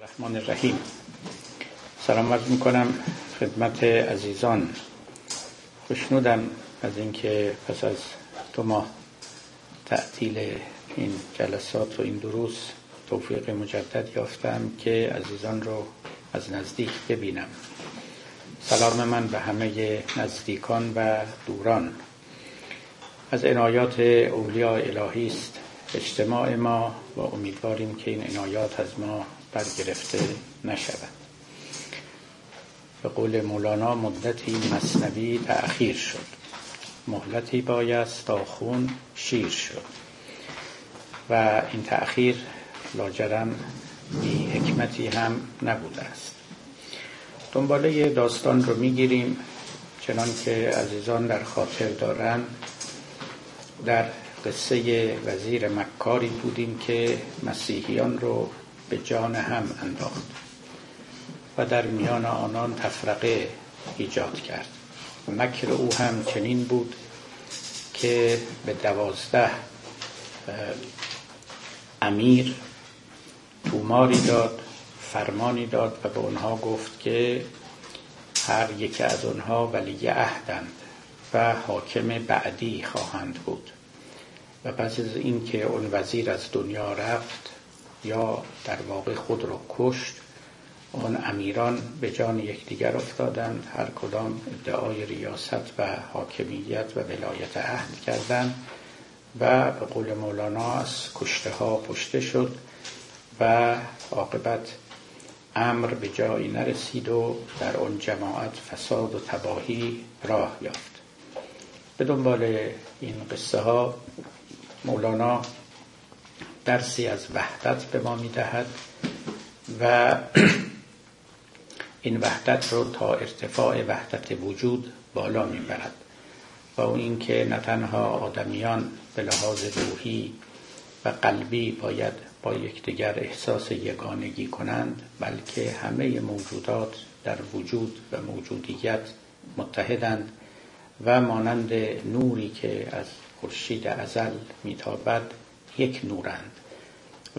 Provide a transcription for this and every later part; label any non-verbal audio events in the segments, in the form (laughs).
الرحمن الرحیم. سلام عرض می‌کنم خدمت عزیزان. خوشنودم از اینکه پس از دو ماه تعطیل این جلسات و این دروس توفیق مجدد یافتم که عزیزان رو از نزدیک ببینم. سلام من به همه نزدیکان و دوران. از عنایات اولیاء الهی است اجتماع ما و امیدواریم که این عنایات از ما برگرفته نشود. به قول مولانا مدتی مصنوی تأخیر شد. مهلتی بایست تا خون شیر شد. و این تأخیر لاجرم بی حکمتی هم نبوده است. دنباله داستان رو می‌گیریم چنان که عزیزان در خاطر دارن. در قصه وزیر مکاری بودیم که مسیحیان رو به جان هم انداخت و در میان آنان تفرقه ایجاد کرد. مکر او هم چنین بود که به دوازده امیر توماری داد فرمانی داد و به آنها گفت که هر یک از آنها ولی عهدند و حاکم بعدی خواهند بود. و پس از اینکه اون وزیر از دنیا رفت یا در واقع خود را کشت اون امیران به جان یکدیگر افتادند هر کدام ادعای ریاست و حاکمیت و ولایت عهد کردند و به قول مولانا از کشته ها پشته شد و عاقبت امر به جایی نرسید و در آن جماعت فساد و تباهی راه یافت. به دنبال این قصه ها مولانا درسی از وحدت به ما می‌دهد و (clears throat) این وحدت رو تا ارتفاع وحدت وجود بالا می‌برد و اون اینکه نه تنها آدمیان به لحاظ روحی و قلبی باید با یکدیگر احساس یگانگی کنند بلکه همه موجودات در وجود و موجودیت متحدند و مانند نوری که از خورشید ازل میتابد یک نورند.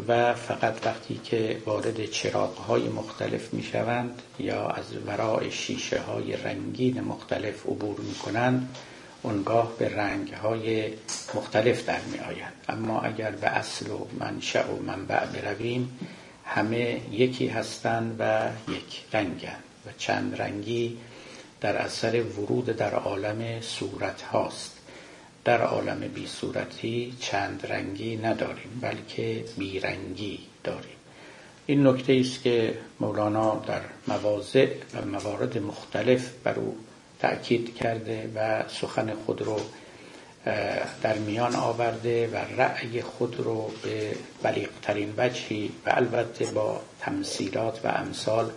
و فقط وقتی که وارد چراغ های مختلف می شوند یا از ورای شیشه های رنگین مختلف عبور می کنند اونگاه به رنگ های مختلف در می آیند اما اگر به اصل و منشأ و منبع برویم همه یکی هستند و یک رنگند و چند رنگی در اثر ورود در عالم صورت هاست در عالم بی صورتی چند رنگی نداریم بلکه بی رنگی داریم. این نکته است که مولانا در مواضع و موارد مختلف بر او تأکید کرده و سخن خود رو در میان آورده و رأی خود رو به بلیغترین وجهی و البته با تمثیلات و امثال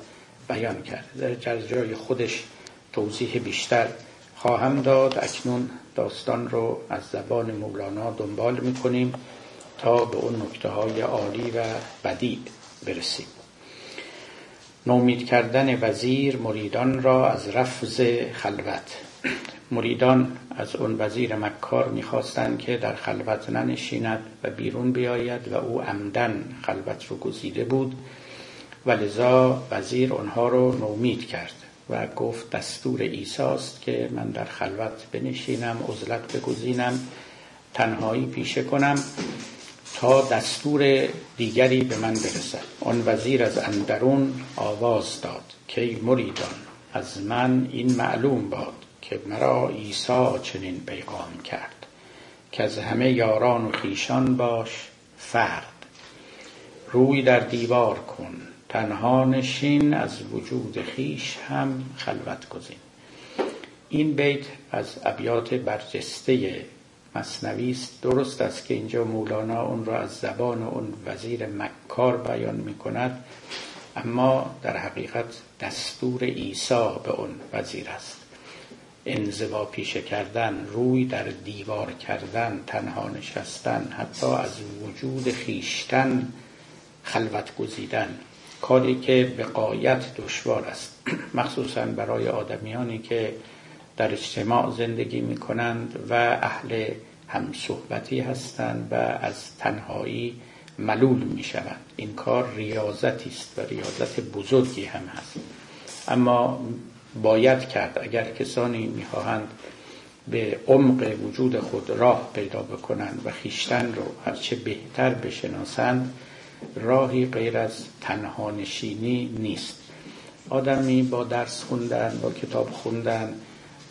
بیان کرده. در جای خودش توضیح بیشتر خواهم داد. اکنون داستان رو از زبان مولانا دنبال می‌کنیم تا به اون نکته های عالی و بدی برسیم. نومید کردن وزیر مریدان را از رفض خلوت. مریدان از اون وزیر مکار می‌خواستند که در خلوت ننشیند و بیرون بیاید و او عمدن خلوت رو گزیده بود. و لذا وزیر آنها رو نومید کرد. و گفت دستور ایساست که من در خلوت بنشینم عزلت بگزینم تنهایی پیشه کنم تا دستور دیگری به من برسد. آن وزیر از اندرون آواز داد که مریدان از من این معلوم باد که مرا عیسی چنین پیغام کرد که از همه یاران و خیشان باش فرد. روی در دیوار کن. تنها نشین از وجود خیش هم خلوت گزین این بیت از ابیات برجسته مصنوی است. درست است که اینجا مولانا اون را از زبان اون وزیر مکار بیان می کند اما در حقیقت دستور عیسی به اون وزیر است. انزوا پیشه کردن روی در دیوار کردن تنها نشستن حتی از وجود خیشتن خلوت گزیدن. کاری که به قایت دشوار است. (clears throat) مخصوصا برای آدمیانی که در اجتماع زندگی می کنند و اهل همصحبتی هستند و از تنهایی ملول می شوند این کار ریاضتی است و ریاضت بزرگی هم هست. اما باید کرد. اگر کسانی می‌خواهند به عمق وجود خود راه پیدا بکنند و خیشتن رو هرچه بهتر بشناسند راهی غیر از تنها نشینی نیست. آدمی با درس خوندن با کتاب خوندن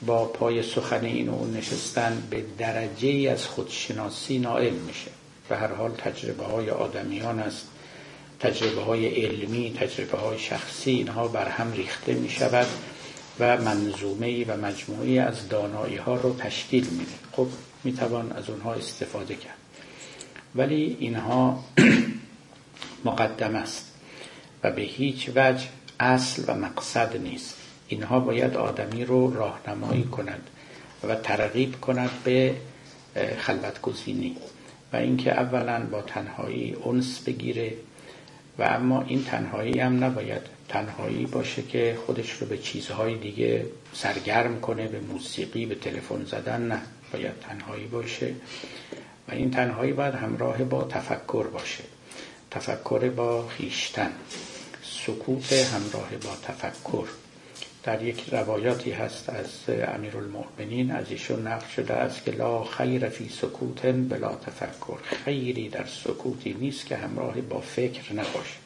با پای سخن این و اون نشستن به درجه ای از خودشناسی نائل میشه. به هر حال تجربه های آدمیان است. تجربه های علمی تجربه های شخصی اینها بر هم ریخته می شود و منظومه و مجموعی از دانایی ها رو تشکیل میده. خب می توان از اونها استفاده کرد. ولی اینها (clears throat) مقدم است و به هیچ وجه اصل و مقصد نیست. اینها باید آدمی رو راهنمایی کند و ترغیب کند به خلوت گزینی و اینکه اولا با تنهایی انس بگیره. و اما این تنهایی هم نباید تنهایی باشه که خودش رو به چیزهای دیگه سرگرم کنه به موسیقی به تلفن زدن. نه باید تنهایی باشه و این تنهایی باید همراه با تفکر باشه. تفکر با خیشتن سکوت همراه با تفکر. در یک روایاتی هست از امیرالمؤمنین از ایشون نقل شده است که لا خیر فی سکوت بلا تفکر. خیری در سکوتی نیست که همراه با فکر نباشه.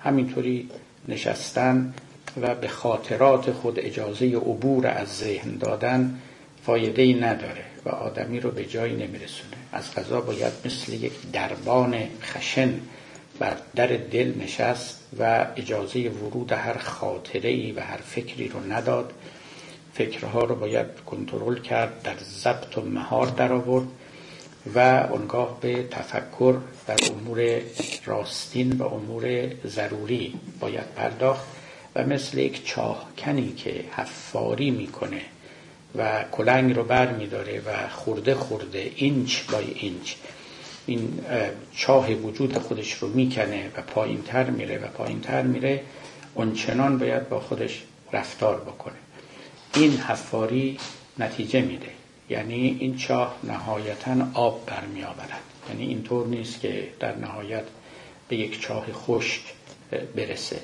همینطوری نشستن و به خاطرات خود اجازه عبور از ذهن دادن فایده ای نداره و آدمی رو به جایی نمیرسونه. از غذا باید مثل یک دربان خشن بر در دل نشست و اجازه ورود هر خاطره ای و هر فکری رو نداد. فکرها رو باید کنترل کرد در ضبط و مهار در آورد و اونگاه به تفکر در امور راستین و امور ضروری باید پرداخت و مثل یک چاهکنی که حفاری می‌کنه و کلنگ رو بر میداره و خورده خورده اینچ بای اینچ این چاه وجود خودش رو می‌کنه و پایین تر میره و پایین تر میره اونچنان باید با خودش رفتار بکنه. این حفاری نتیجه میده. یعنی این چاه نهایتا آب برمی آورد یعنی اینطور نیست که در نهایت به یک چاه خشک برسه.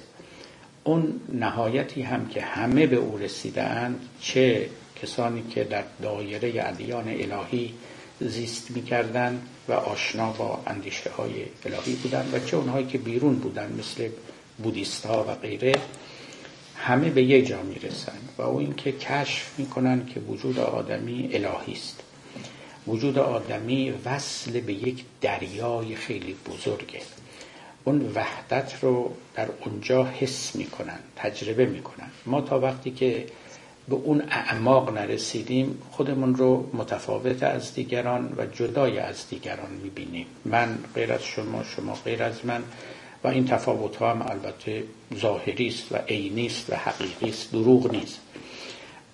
اون نهایتی هم که همه به او رسیدند چه کسانی که در دایره ادیان الهی زیست می‌کردند و آشنا با اندیشه های الهی بودند و چه اونهایی که بیرون بودند مثل بودیست ها و غیره همه به یک جا می‌رسند و او اینکه کشف می‌کنن که وجود آدمی الهی است. وجود آدمی وصل به یک دریای خیلی بزرگه. اون وحدت رو در اونجا حس می‌کنن تجربه می‌کنن. ما تا وقتی که به اون اعماق نرسیدیم خودمون رو متفاوت از دیگران و جدای از دیگران می‌بینیم. من غیر از شما شما غیر از من و این تفاوت ها هم البته ظاهری است و عینی است و حقیقی است دروغ نیست.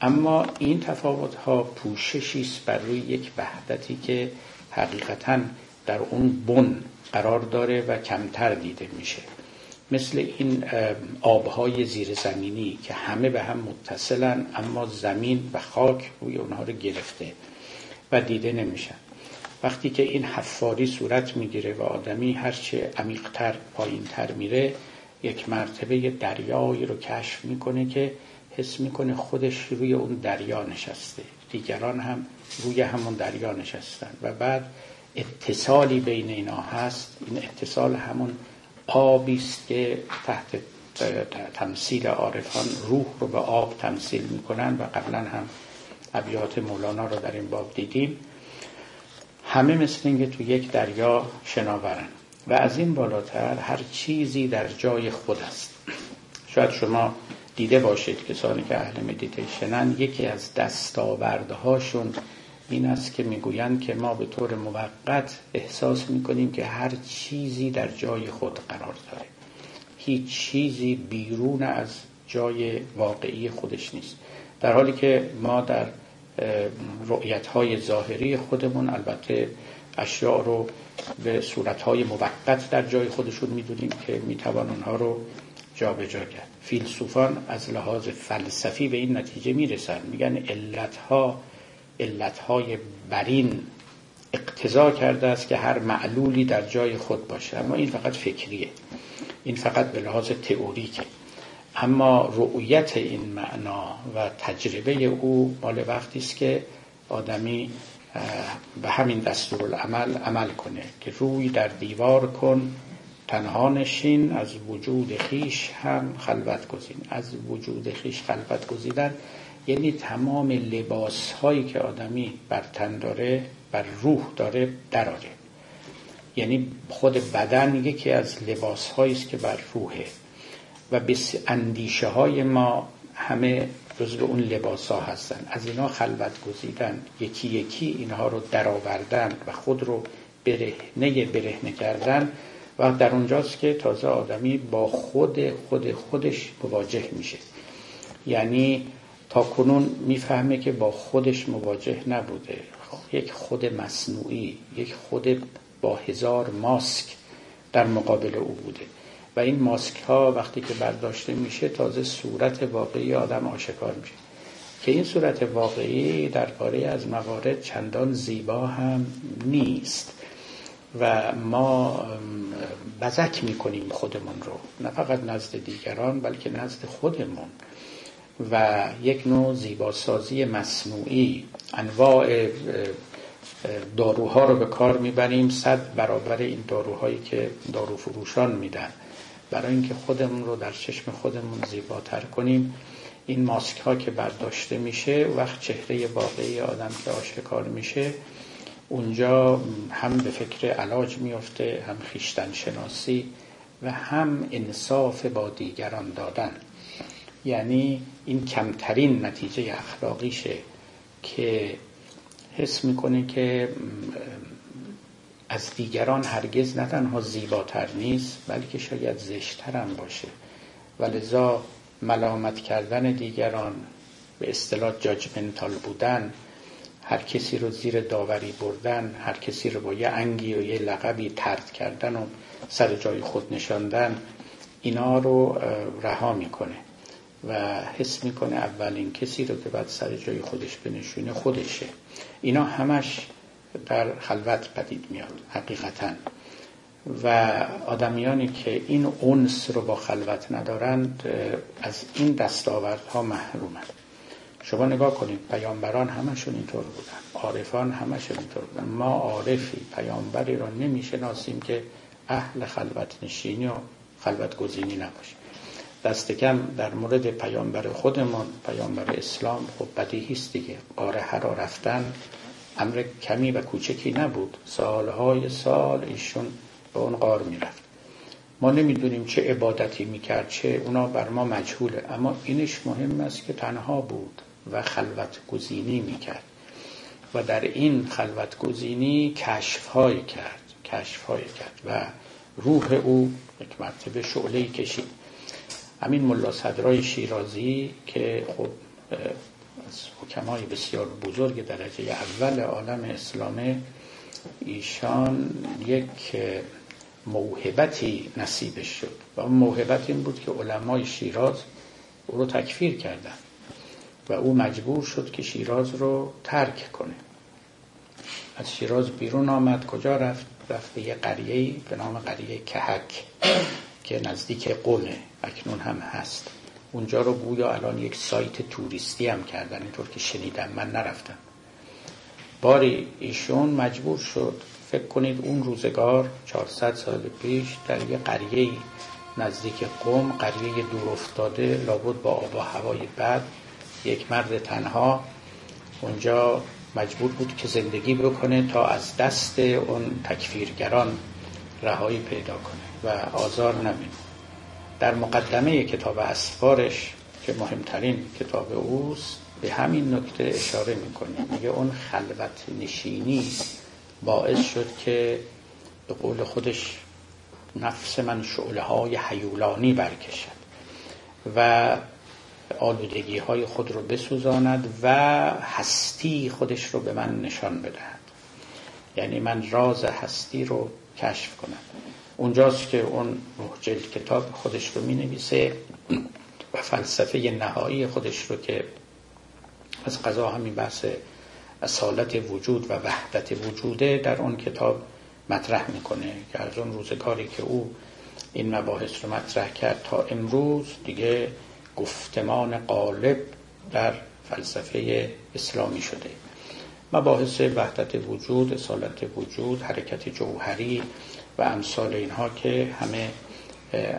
اما این تفاوت ها پوششی است بر روی یک وحدتی که حقیقتا در اون بن قرار داره و کمتر دیده میشه. مثل این آبهای زیر زمینی که همه به هم متصلن اما زمین و خاک روی اونها رو گرفته و دیده نمیشن. وقتی که این حفاری صورت می‌گیره و آدمی هرچه عمیقتر پایینتر میره یک مرتبه دریایی رو کشف می‌کنه که حس می‌کنه خودش روی اون دریا نشسته. دیگران هم روی همون دریا نشستن. و بعد اتصالی بین اینا هست. این اتصال همون آبی است که تحت تمثیل عارفان روح رو به آب تمثیل می‌کنن و قبلا هم ابیات مولانا رو در این باب دیدیم. همه مثل اینکه تو یک دریا شناورن و از این بالاتر هر چیزی در جای خود است. شاید شما دیده باشید کسانی که اهل مدیتیشنن یکی از دستاوردهاشون این است که می‌گویند که ما به طور موقت احساس می‌کنیم که هر چیزی در جای خود قرار داره. هیچ چیزی بیرون از جای واقعی خودش نیست. در حالی که ما در رؤیت های ظاهری خودمون البته اشیاء رو به صورت های موقت در جای خودشون می‌دونیم که می‌توان اونها رو جابجا کرد. فیلسوفان از لحاظ فلسفی به این نتیجه می‌رسن. میگن علت ها علت های برین اقتضا کرده است که هر معلولی در جای خود باشه. اما این فقط فکریه. این فقط به لحاظ تئوریکه. اما رؤیت این معنا و تجربه او مال وقتی است که آدمی به همین دستورالعمل عمل کنه که روی در دیوار کن تنها نشین از وجود خیش هم خلوت گزین. از وجود خیش خلوت گزیدن یعنی تمام لباس هایی که آدمی بر تن داره بر روح داره دراره یعنی خود بدن یکی از لباس است که بر روحه. و بس اندیشه های ما همه جزو اون لباس ها هستن. از اینا خلوت گزیدن. یکی یکی اینها رو درآوردن و خود رو برهنه برهنه کردن. و در اونجاست که تازه آدمی با خود خود خودش مواجه میشه. یعنی تا می‌فهمه که با خودش مواجه نبوده. یک خود مصنوعی یک خود با هزار ماسک در مقابل او بوده. و این ماسک ها وقتی که برداشته میشه تازه صورت واقعی آدم آشکار میشه. که این صورت واقعی در باره از موارد چندان زیبا هم نیست. و ما بزک می‌کنیم خودمون رو. نه فقط نزد دیگران بلکه نزد خودمون. و یک نوع زیباسازی مصنوعی. انواع داروها رو به کار می‌بریم. صد برابر این داروهایی که دارو فروشان میدن. برای اینکه خودمون رو در چشم خودمون زیباتر کنیم این ماسک ها که برداشته میشه وقت چهره واقعی آدم که آشکار میشه اونجا هم به فکر علاج میفته هم خیشتن شناسی و هم انصاف با دیگران دادن. یعنی این کمترین نتیجه اخلاقیشه که حس می‌کنه که از دیگران هرگز نه تنها زیباتر نیست بلکه شاید زشتر هم باشه. و لذا ملامت کردن دیگران به اصطلاح جاجمنتال بودن هر کسی رو زیر داوری بردن هر کسی رو با یه انگی و یه لقبی ترد کردن و سر جای خود نشاندن اینا رو رها می‌کنه. و حس می‌کنه اولین کسی رو که بعد سر جای خودش بنشونه خودشه. اینا همش در خلوت پدید میاد حقیقتا. و آدمیانی که این اونس رو با خلوت ندارند از این دستاوردها محرومند. شما نگاه کنید پیامبران همشون اینطور بودن. عارفان همشون اینطور بودن. ما عارفی پیامبری رو نمی‌شناسیم که اهل خلوت نشینی و خلوت گزینی نباشه. دست کم در مورد پیامبر خودمان پیامبر اسلام خب بدیهی است دیگه. قاره را رفتن امر کمی و کوچکی نبود. سالهای سال ایشون به اون قار می‌رفت. ما نمی‌دونیم چه عبادتی می‌کرد چه اونا بر ما مجهوله. اما اینش مهم است که تنها بود و خلوت گزینی می‌کرد. و در این خلوت گزینی کشف های کرد کشف های کرد و روح او یک مرتبه شعله کشید. همین ملا صدرای شیرازی که خب از حکمای بسیار بزرگ درجه اول عالم اسلامه ایشان یک موهبتی نصیبش شد. و اون موهبت این بود که علمای شیراز او رو تکفیر کردن و او مجبور شد که شیراز رو ترک کنه. از شیراز بیرون آمد کجا رفت؟ رفت به یه قریه به نام قریه کهک که نزدیک قونه اکنون هم هست. اونجا رو گویا الان یک سایت توریستی هم کردن. اینطور که شنیدم من نرفتم. باری ایشون مجبور شد. فکر کنید اون روزگار 400 سال پیش در یه قریه نزدیک قوم قریه دور افتاده لابد با آب و هوای بد. یک مرد تنها. اونجا مجبور بود که زندگی بکنه تا از دست اون تکفیرگران رهایی پیدا کنه و آزار نبینه در مقدمه کتاب اسفارش که مهمترین کتاب اوست به همین نکته اشاره می‌کنه میگه اون خلوت نشینی باعث شد که به قول خودش نفس من شعله های حیولانی برکشد و آلودگی های خود رو بسوزاند و هستی خودش رو به من نشان بدهد. یعنی من راز هستی رو کشف کنم. اونجاست که اون جلد کتاب خودش رو می نویسه و فلسفه نهایی خودش رو که از قضا همین بحث اصالت وجود و وحدت وجوده در اون کتاب مطرح می‌کنه. که از اون روزگاری که او این مباحث رو مطرح کرد تا امروز دیگه گفتمان غالب در فلسفه اسلامی شده. مباحث وحدت وجود، اصالت وجود، حرکت جوهری و امثال اینها که همه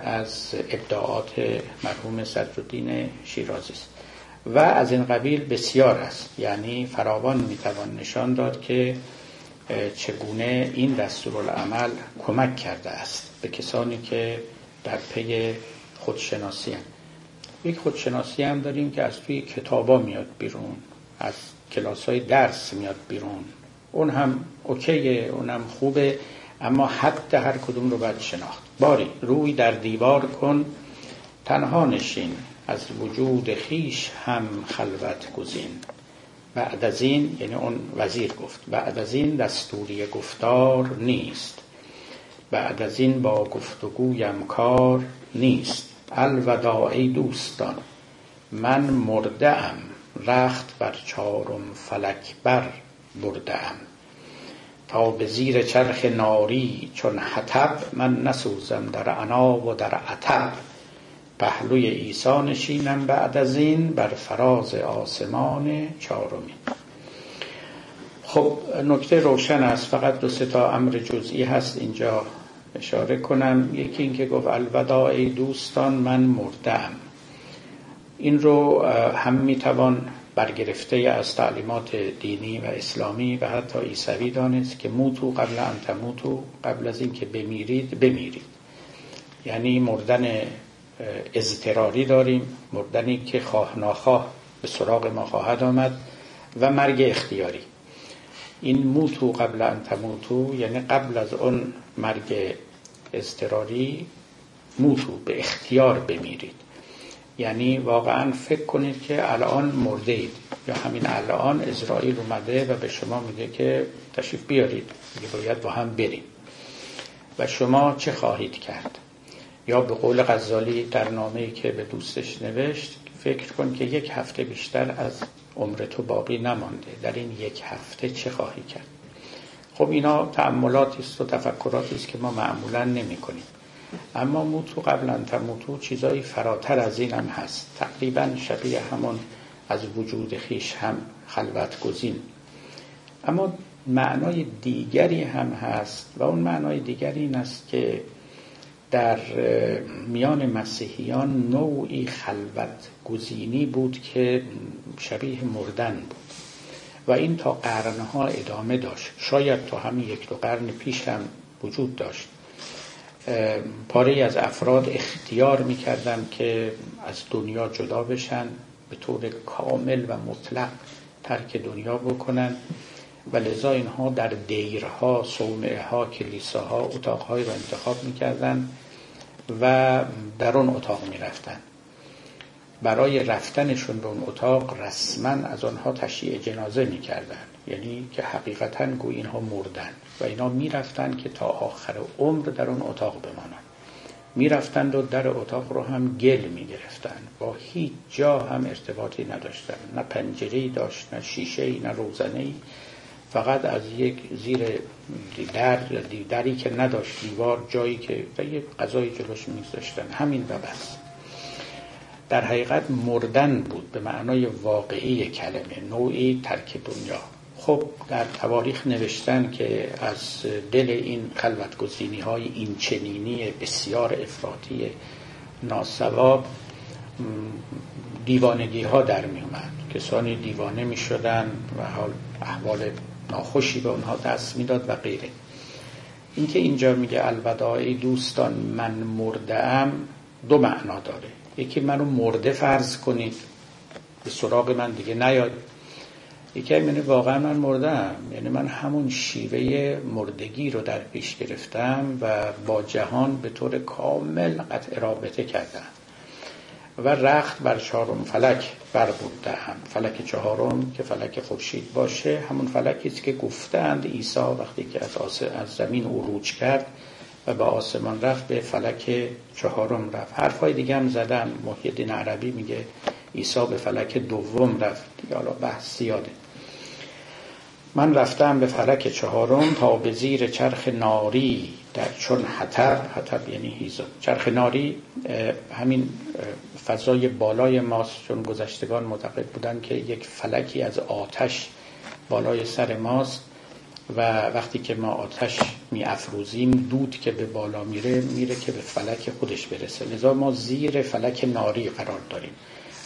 از ابداعات مرحوم صدرالدین شیرازی است. و از این قبیل بسیار است. یعنی فراوان می‌توان نشان داد که چگونه این دستورالعمل کمک کرده است به کسانی که در پی خودشناسی هم. یک خودشناسی هم داریم که از توی کتابا میاد بیرون از کلاس های درس میاد بیرون. اون هم اوکیه اون هم خوبه. اما حد هر کدوم رو باید شناخت. باری روی در دیوار کن تنها نشین از وجود خیش هم خلوت گزین. بعد از این یعنی اون وزیر گفت بعد از این دستوری گفتار نیست. بعد از این با گفتگویم کار نیست. الوداع ای دوستان من مرده ام رخت بر چارم فلک بر برده ام تا به زیر چرخ ناری چون حتب من نسوزم در عنا و در عتب پهلوی عیسی نشینم بعد از این بر فراز آسمان چهارمی خب نکته روشن است. فقط دو سه تا امر جزئی هست. اینجا اشاره کنم. یکی اینکه گفت الوداع ای دوستان من مردم. این رو هم می‌توان برگرفته از تعلیمات دینی و اسلامی و حتی عیسوی دانست که موتو قبل ان تموتو قبل از اینکه بمیرید بمیرید. یعنی مردن اضطراری داریم مردنی که خواه ناخواه به سراغ ما خواهد آمد و مرگ اختیاری. این موتو قبل ان تموتو یعنی قبل از اون مرگ اضطراری موتو به اختیار بمیرید. یعنی واقعا فکر کنید که الان مرده اید. یا همین الان اسرائیل اومده و به شما میگه که تشریف بیارید. میگه باید با هم بریم. و شما چه خواهید کرد؟ یا به قول غزالی در نامه‌ای که به دوستش نوشت فکر کن که یک هفته بیشتر از عمر تو باقی نمانده. در این یک هفته چه خواهی کرد؟ خب اینا تعملاتی است و تفکراتی است که ما معمولا نمی کنیم اما موتو قبلا تموتو چیزایی فراتر از این هم هست. تقریبا شبیه همون از وجود خیش هم خلوت گزین اما معنای دیگری هم هست و اون معنای دیگری این است که در میان مسیحیان نوعی خلوت گزینی بود که شبیه مردن بود. و این تا قرنها ادامه داشت. شاید تا همین یک دو قرن پیش هم وجود داشت. پاره از افراد اختیار می‌کردن که از دنیا جدا بشن به طور کامل و مطلق ترک دنیا بکنن. و لذا اینها در دیرها، صومعه ها، کلیساها اتاقهایی را انتخاب می‌کردن و در اون اتاق می‌رفتن. برای رفتنشون به اون اتاق رسما از آنها تشییع جنازه می‌کردن. یعنی که حقیقتا گوی اینها مردن. و اینا می‌رفتن که تا آخر عمر در اون اتاق بمانن می‌رفتند و در اتاق رو هم گل می‌گرفتن با هیچ جا هم ارتباطی نداشتن نه پنجره داشت نه شیشه نه روزنه ای فقط از یک زیر در دری که نداشت دیوار جایی که یک غذای جلوش میگذاشتن. همین و بس. در حقیقت مردن بود به معنای واقعی کلمه نوعی ترک دنیا. خب در تواریخ نوشتن که از دل این خلوتگزینی های این چنینی بسیار افراطی ناسواب دیوانگی ها در می اومد کسانی دیوانه می شدن و حال احوال ناخوشی به اونها دست می‌داد و غیره. اینکه اینجا میگه الوداعی دوستان من مرده دو معنا داره. یکی منو مرده فرض کنید به سراغ من دیگه نیاد. یکی یعنی واقعا من مردم. یعنی من همون شیوه مردگی رو در پیش گرفتم و با جهان به طور کامل قطع رابطه کردم و رخت بر چهارم فلک بر هم فلک چهارم که فلک خورشید باشه همون فلکی است که گفتند عیسی وقتی که از, از زمین عروج کرد و به آسمان رفت به فلک چهارم رفت. حرفای دیگه هم زدن محیدین عربی میگه عیسی به فلک دوم رفت. حالا بحث زیاده. من رفتم به فلک چهارم تا به زیر چرخ ناری در چون حتب حتب یعنی هیزم. چرخ ناری همین فضای بالای ماست. چون گذشتگان معتقد بودن که یک فلکی از آتش بالای سر ماست و وقتی که ما آتش می افروزیم دود که به بالا میره میره که به فلک خودش برسه. لذا ما زیر فلک ناری قرار داریم.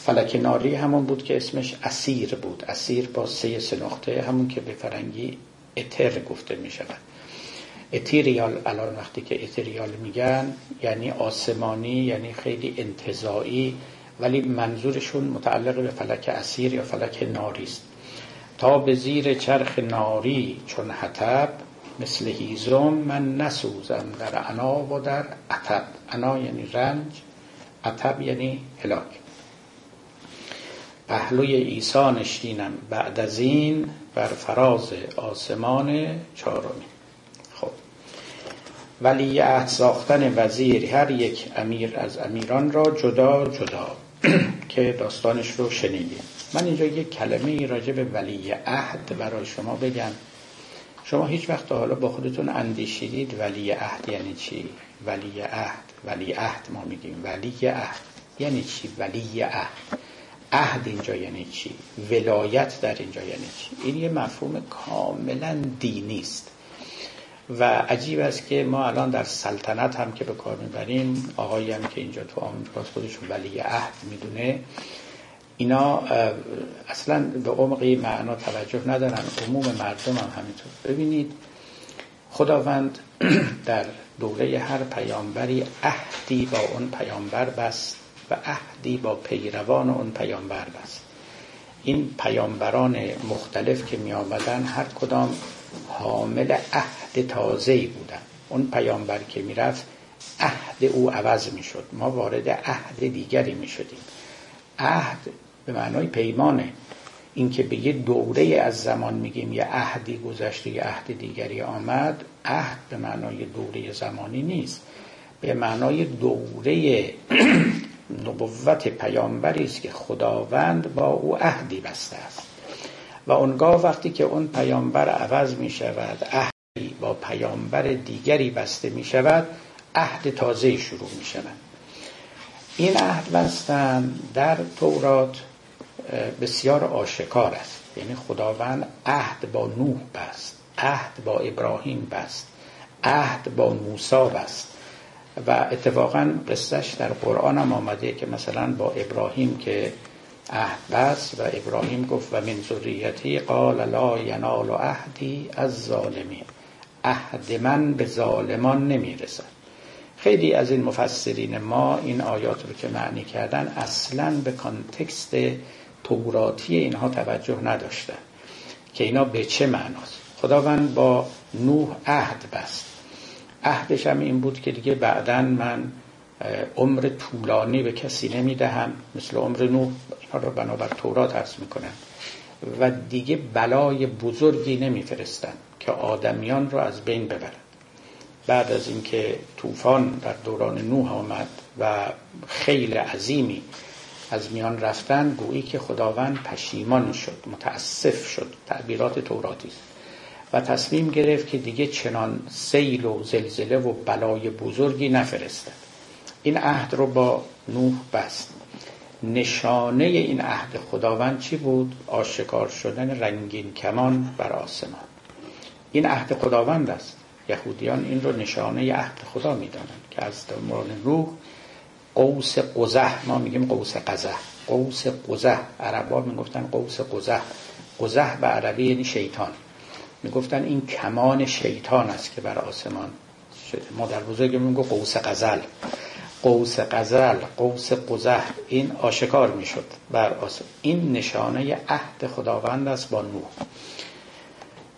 فلک ناری همون بود که اسمش اسیر بود. اسیر با سه سنخته همون که به فرنگی اتر گفته می شود. اتریال الان وقتی که اتریال میگن یعنی آسمانی یعنی خیلی انتظایی ولی منظورشون متعلق به فلک اسیر یا فلک ناری است. تا به زیر چرخ ناری چون حتب مثل هیزم من نسوزم در عنا و در عتب عنا یعنی رنج عتب یعنی هلاک. پهلوی عیسی نشینم بعد از این بر فراز آسمان چهارمی. خب. ولی عهد ساختن وزیر هر یک امیر از امیران را جدا جدا (clears throat) که داستانش رو شنیدیم. من اینجا یک کلمه راجع به ولی عهد برای شما بگم. شما هیچ وقت حالا با خودتون اندیشیدید ولی عهد یعنی چی؟ ولی عهد ولی عهد ما میگیم. ولی عهد یعنی چی؟ ولی عهد. عهد اینجا یعنی چی؟ ولایت در اینجا یعنی چی؟ این یه مفهوم کاملا دینی است. و عجیب است که ما الان در سلطنت هم که به کار می‌بریم آقایی هم که اینجا تو آمریکا خودشون ولی عهد می‌دونه اینا اصلا به عمقی معنا توجه ندارن عموم مردم هم همینطور. ببینید خداوند (clears throat) در دوره هر پیامبری عهدی با اون پیامبر بست. و عهدی با پیروان اون پیامبر بست این پیامبران مختلف که می آمدن هر کدام حامل عهد تازه بودن. اون پیامبر که می‌رفت عهد او عوض می شد. ما وارد عهد دیگری می شدیم. عهد به معنای پیمانه اینکه به یه دوره از زمان میگیم یه عهدی گذشته یه عهد دیگری آمد عهد به معنای دوره زمانی نیست. به معنای دوره (clears throat) نبوت پیامبری است که خداوند با او عهدی بسته است. و اونگاه وقتی که اون پیامبر عوض می شود عهدی با پیامبر دیگری بسته می شود عهد تازه شروع می شود. این عهد بستن در تورات بسیار آشکار است. یعنی خداوند عهد با نوح بست عهد با ابراهیم بست عهد با موسی بست. و اتفاقا قصهش در قرآن هم آمده که مثلا با ابراهیم که عهد بست و ابراهیم گفت و من ذریتی قال لا ینال عهدی از ظالمین عهد من به ظالمان نمی‌رسد. خیلی از این مفسرین ما این آیات رو که معنی کردن اصلا به کانتکست توراتی اینها توجه نداشتن که اینا به چه معناست. خداوند با نوح عهد بست. عهدش هم این بود که دیگه بعدا من عمر طولانی به کسی نمی‌دهم مثل عمر نوح اینا رو بنابر تورات عرض می‌کنن و دیگه بلای بزرگی نمیفرستن که آدمیان رو از بین ببرن. بعد از اینکه طوفان در دوران نوح آمد و خیلی عظیمی از میان رفتن گویی که خداوند پشیمان شد متاسف شد تعبیرات توراتی و تصمیم گرفت که دیگه چنان سیل و زلزله و بلای بزرگی نفرستد. این عهد رو با نوح بست. نشانه این عهد خداوند چی بود؟ آشکار شدن رنگین کمان بر آسمان. این عهد خداوند است. یهودیان این رو نشانه عهد خدا می‌دانند که از مورد روح قوس قزح ما میگیم قوس قزح. قوس قزح عربا می‌گفتن قوس قزح. قزح به عربی یعنی شیطان. می‌گفتن این کمان شیطان است که بر آسمان شده ما در بزرگ میگو قوس قزل قوس قزل قوس قزح این آشکار می‌شد بر آسمان. این نشانه عهد خداوند است با نوح.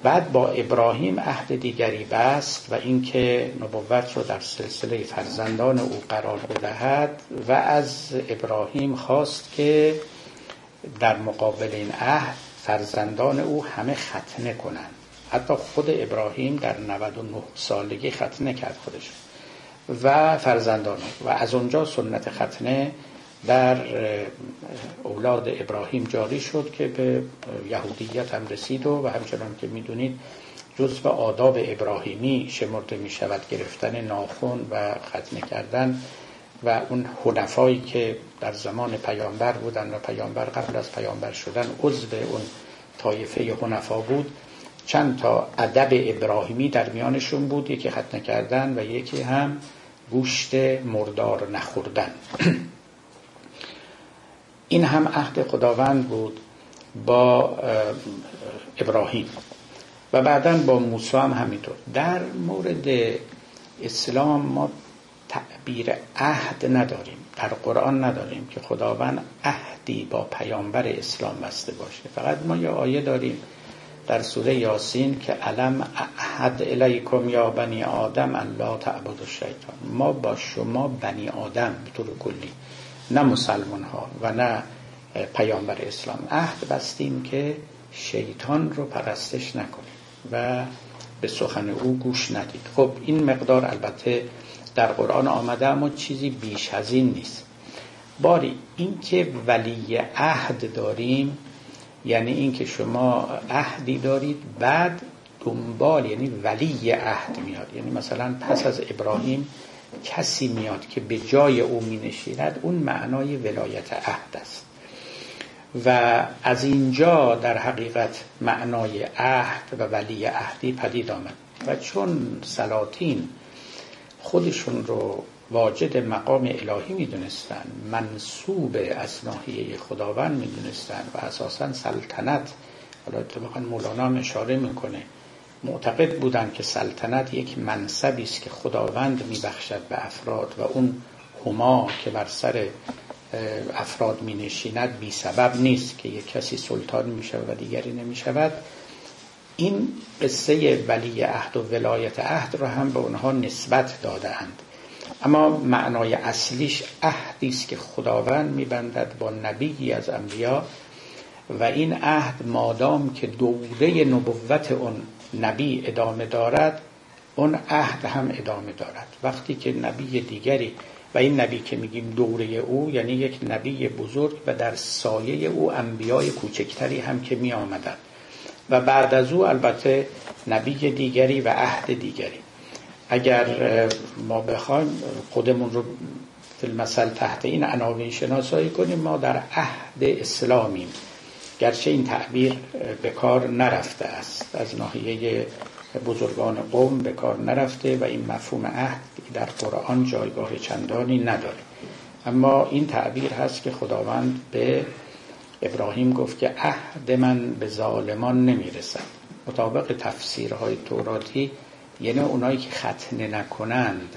بعد با ابراهیم عهد دیگری بست و اینکه نبوت رو در سلسله فرزندان او قرار بدهد و از ابراهیم خواست که در مقابل این عهد فرزندان او همه ختنه کنند. حتی خود ابراهیم در 99 سالگی ختنه کرد خودش. و فرزندان و از اونجا سنت ختنه در اولاد ابراهیم جاری شد که به یهودیت هم رسید و, و همچنان که می‌دونید جزء آداب ابراهیمی شمرده می شود گرفتن ناخون و ختنه کردن و اون حنفایی که در زمان پیامبر بودن و پیامبر قبل از پیامبر شدن عضو اون طایفه حنفا بود چند تا ادب ابراهیمی در میانشون بود یکی ختنه کردن و یکی هم گوشت مردار نخوردن. (clears throat) این هم عهد خداوند بود با ابراهیم. و بعدا با موسی هم همینطور. در مورد اسلام ما تعبیر عهد نداریم. در قرآن نداریم که خداوند عهدی با پیامبر اسلام بسته باشه. فقط ما یه آیه داریم. در سوره یاسین که علم عهد الیکم یا بنی آدم ان لا تعبد الشیطان. ما با شما بنی آدم به طور کلی نه مسلمان ها و نه پیامبر اسلام. عهد بستیم که شیطان رو پرستش نکنیم و به سخن او گوش ندید. خب این مقدار البته در قرآن آمده اما چیزی بیش از این نیست. باری اینکه ولی عهد داریم یعنی اینکه شما عهدی دارید بعد دنبال یعنی ولی عهد میاد. یعنی مثلا پس از ابراهیم کسی میاد که به جای او می نشیند اون معنای ولایت عهد است. و از اینجا در حقیقت معنای عهد و ولی عهدی پدید آمد. و چون سلاطین خودشون رو واجد مقام الهی می‌دونستن منصوب از ناحیه خداوند می‌دونستن و اساسا سلطنت حالا اتفاقا مولانا هم اشاره می‌کنه معتقد بودن که سلطنت یک منصبی است که خداوند میبخشد به افراد و اون هما که بر سر افراد می نشیند بی سبب نیست که یک کسی سلطان می شود و دیگری نمی شود این قصه ولی عهد و ولایت عهد را هم به اونها نسبت دادهاند. اما معنای اصلیش عهدی است که خداوند میبندد با نبیی از انبیا و این عهد مادام که دوره نبوت اون نبی ادامه دارد اون عهد هم ادامه دارد. وقتی که نبی دیگری و این نبی که میگیم دوره او یعنی یک نبی بزرگ و در سایه او انبیای کوچکتری هم که می آمدن و بعد از او البته نبی دیگری و عهد دیگری. اگر ما بخوایم خودمون رو فیلمسل تحت این عناوین شناسایی کنیم ما در عهد اسلامیم گرچه این تعبیر به کار نرفته است. از ناحیه بزرگان قوم به کار نرفته و این مفهوم عهد در قرآن جایگاه چندانی نداره. اما این تعبیر هست که خداوند به ابراهیم گفت که عهد من به ظالمان نمی‌رسد. مطابق تفسیرهای توراتی یعنی اونایی که ختنه نکنند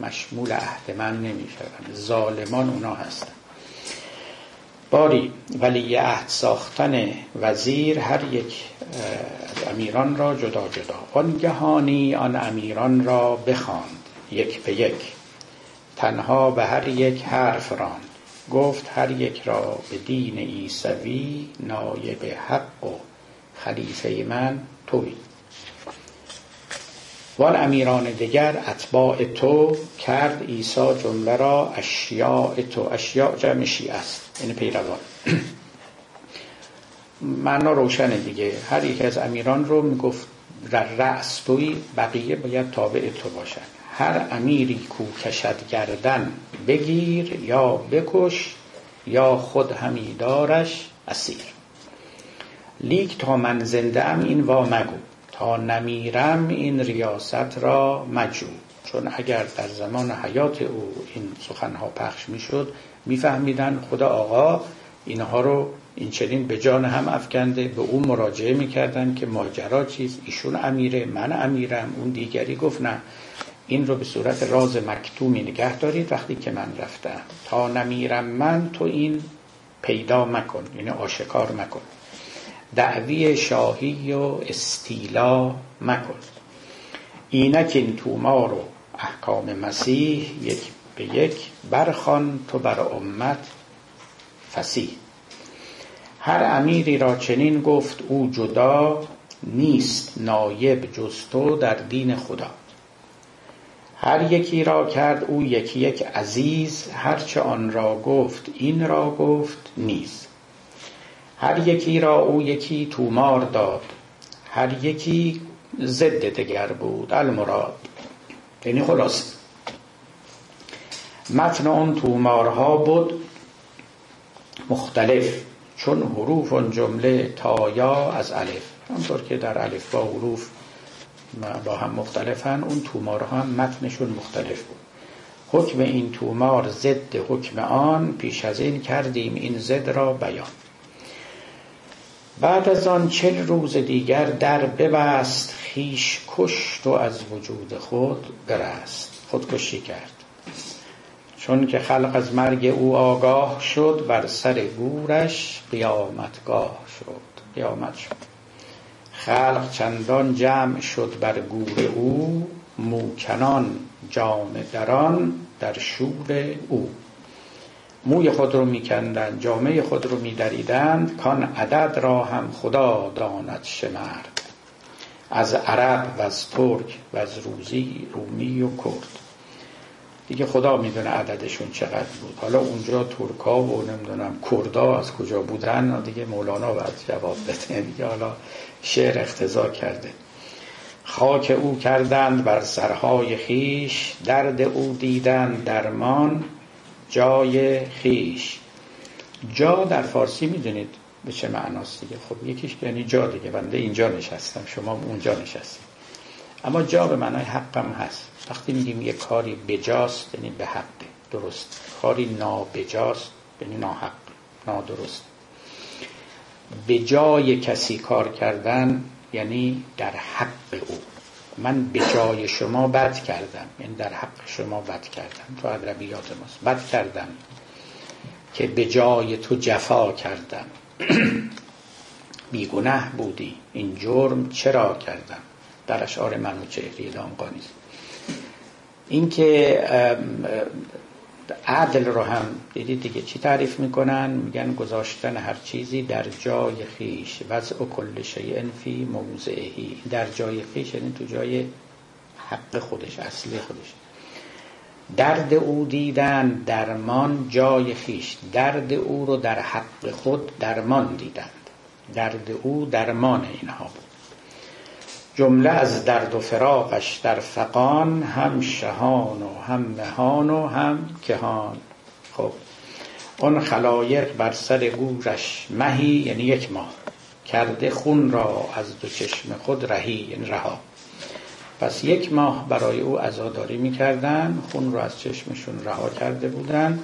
مشمول عهد من نمی‌شوند. ظالمان اونا هستند. باری ولی عهد ساختن وزیر هر یک امیران را جدا جدا. آنگهانی آن امیران را بخواند یک به یک. تنها به هر یک حرف راند. گفت هر یک را به دین عیسوی نایب حق و خلیفه من توی وان امیران دیگر اتباع تو کرد عیسی جمله را اشیاء تو. اشیاء جمع است این یعنی پیروان. معنا روشنه دیگه. هر یک از امیران رو می‌گفت در رأس توی بقیه باید تابع تو باشن. هر امیری کو کشد گردن بگیر یا بکش یا خود همی دارش اسیر. لیک تا من زنده ام این وا مگو. تا نمیرم این ریاست را مجو. چون اگر در زمان حیات او این سخنها پخش می‌شد میفهمیدن خدا آقا اینها رو این چنین به جان هم افکنده به او مراجعه می‌کردن که ماجرا چیست ایشون امیره من امیرم اون دیگری گفت نه. این رو به صورت راز مکتومی نگه دارید وقتی که من رفتم. تا نمیرم من تو این پیدا مکن یعنی آشکار مکن. دعوی شاهی و استیلا مکن. اینک این تومار و احکام مسیح یک به یک برخان تو بر امت فسیح. هر امیری را چنین گفت او جدا نیست نایب جز تو در دین خدا. هر یکی را کرد او یکی یک عزیز هرچه آن را گفت این را گفت نیز. هر یکی را او یکی تومار داد هر یکی ضد دگر بود المراد. یعنی خلاص متن اون تومارها بود مختلف چون حروف اون جمله تا یا از الف. همطور که در الف با حروف با هم مختلفن اون تومارها هم متنشون مختلف بود. حکم این تومار ضد حکم آن پیش از این کردیم این ضد را بیان. بعد از آن چل روز دیگر در ببست خیش کشت و از وجود خود برست خودکشی کرد. چون که خلق از مرگ او آگاه شد بر سر گورش قیامتگاه شد. قیامت شد. خلق چندان جمع شد بر گور او موکنان جام دران در شور او. موی خود رو میکندند جامعه خود رو میدریدند کان عدد را هم خدا داند شمرد. از عرب و از ترک و از روزی رومی و کرد. دیگه خدا می‌دونه عددشون چقدر بود. حالا اونجا ترکا و نمی‌دونم کردا از کجا بودن دیگه مولانا باید جواب بده. (laughs) دیگه حالا شعر اختزا کرده. خاک او کردند بر سرهای خیش درد او دیدند درمان جای خیش. جا در فارسی می‌دونید به چه معناست دیگه؟ خب یکیش یعنی جا دیگه. بنده اینجا نشستم شما اونجا نشستیم اما جا به معنای حقم هست. وقتی میگیم یه کاری بجاست یعنی به حق. درست. کاری نابجاست یعنی ناحق. نادرست. به جای کسی کار کردن یعنی در حق او. من به جای شما بد کردم. یعنی در حق شما بد کردم. تو ادبیات ماست. بد کردم که به جای تو جفا کردم. (clears throat) بیگنه بودی. این جرم چرا کردم؟ در اشعار منو چهری دامقانی است. اینکه عدل رو هم دیدید دیگه. چی تعریف می‌کنن؟ میگن گذاشتن هر چیزی در جای خیش. وضع کل شیء فی موضعهی در جای خیش یعنی تو جای حق خودش اصلی خودش. درد او دیدن درمان جای خیش. درد او رو در حق خود درمان دیدند. درد او درمان اینها بود. جمله از درد و فراقش در فقان هم شهان و هم مهان و هم کهان. خب اون خلایق بر سر گورش مهی یعنی یک ماه کرده خون را از دو چشم خود رهی یعنی رها. پس یک ماه برای او عزاداری می‌کردن خون را از چشمشون رها کرده بودن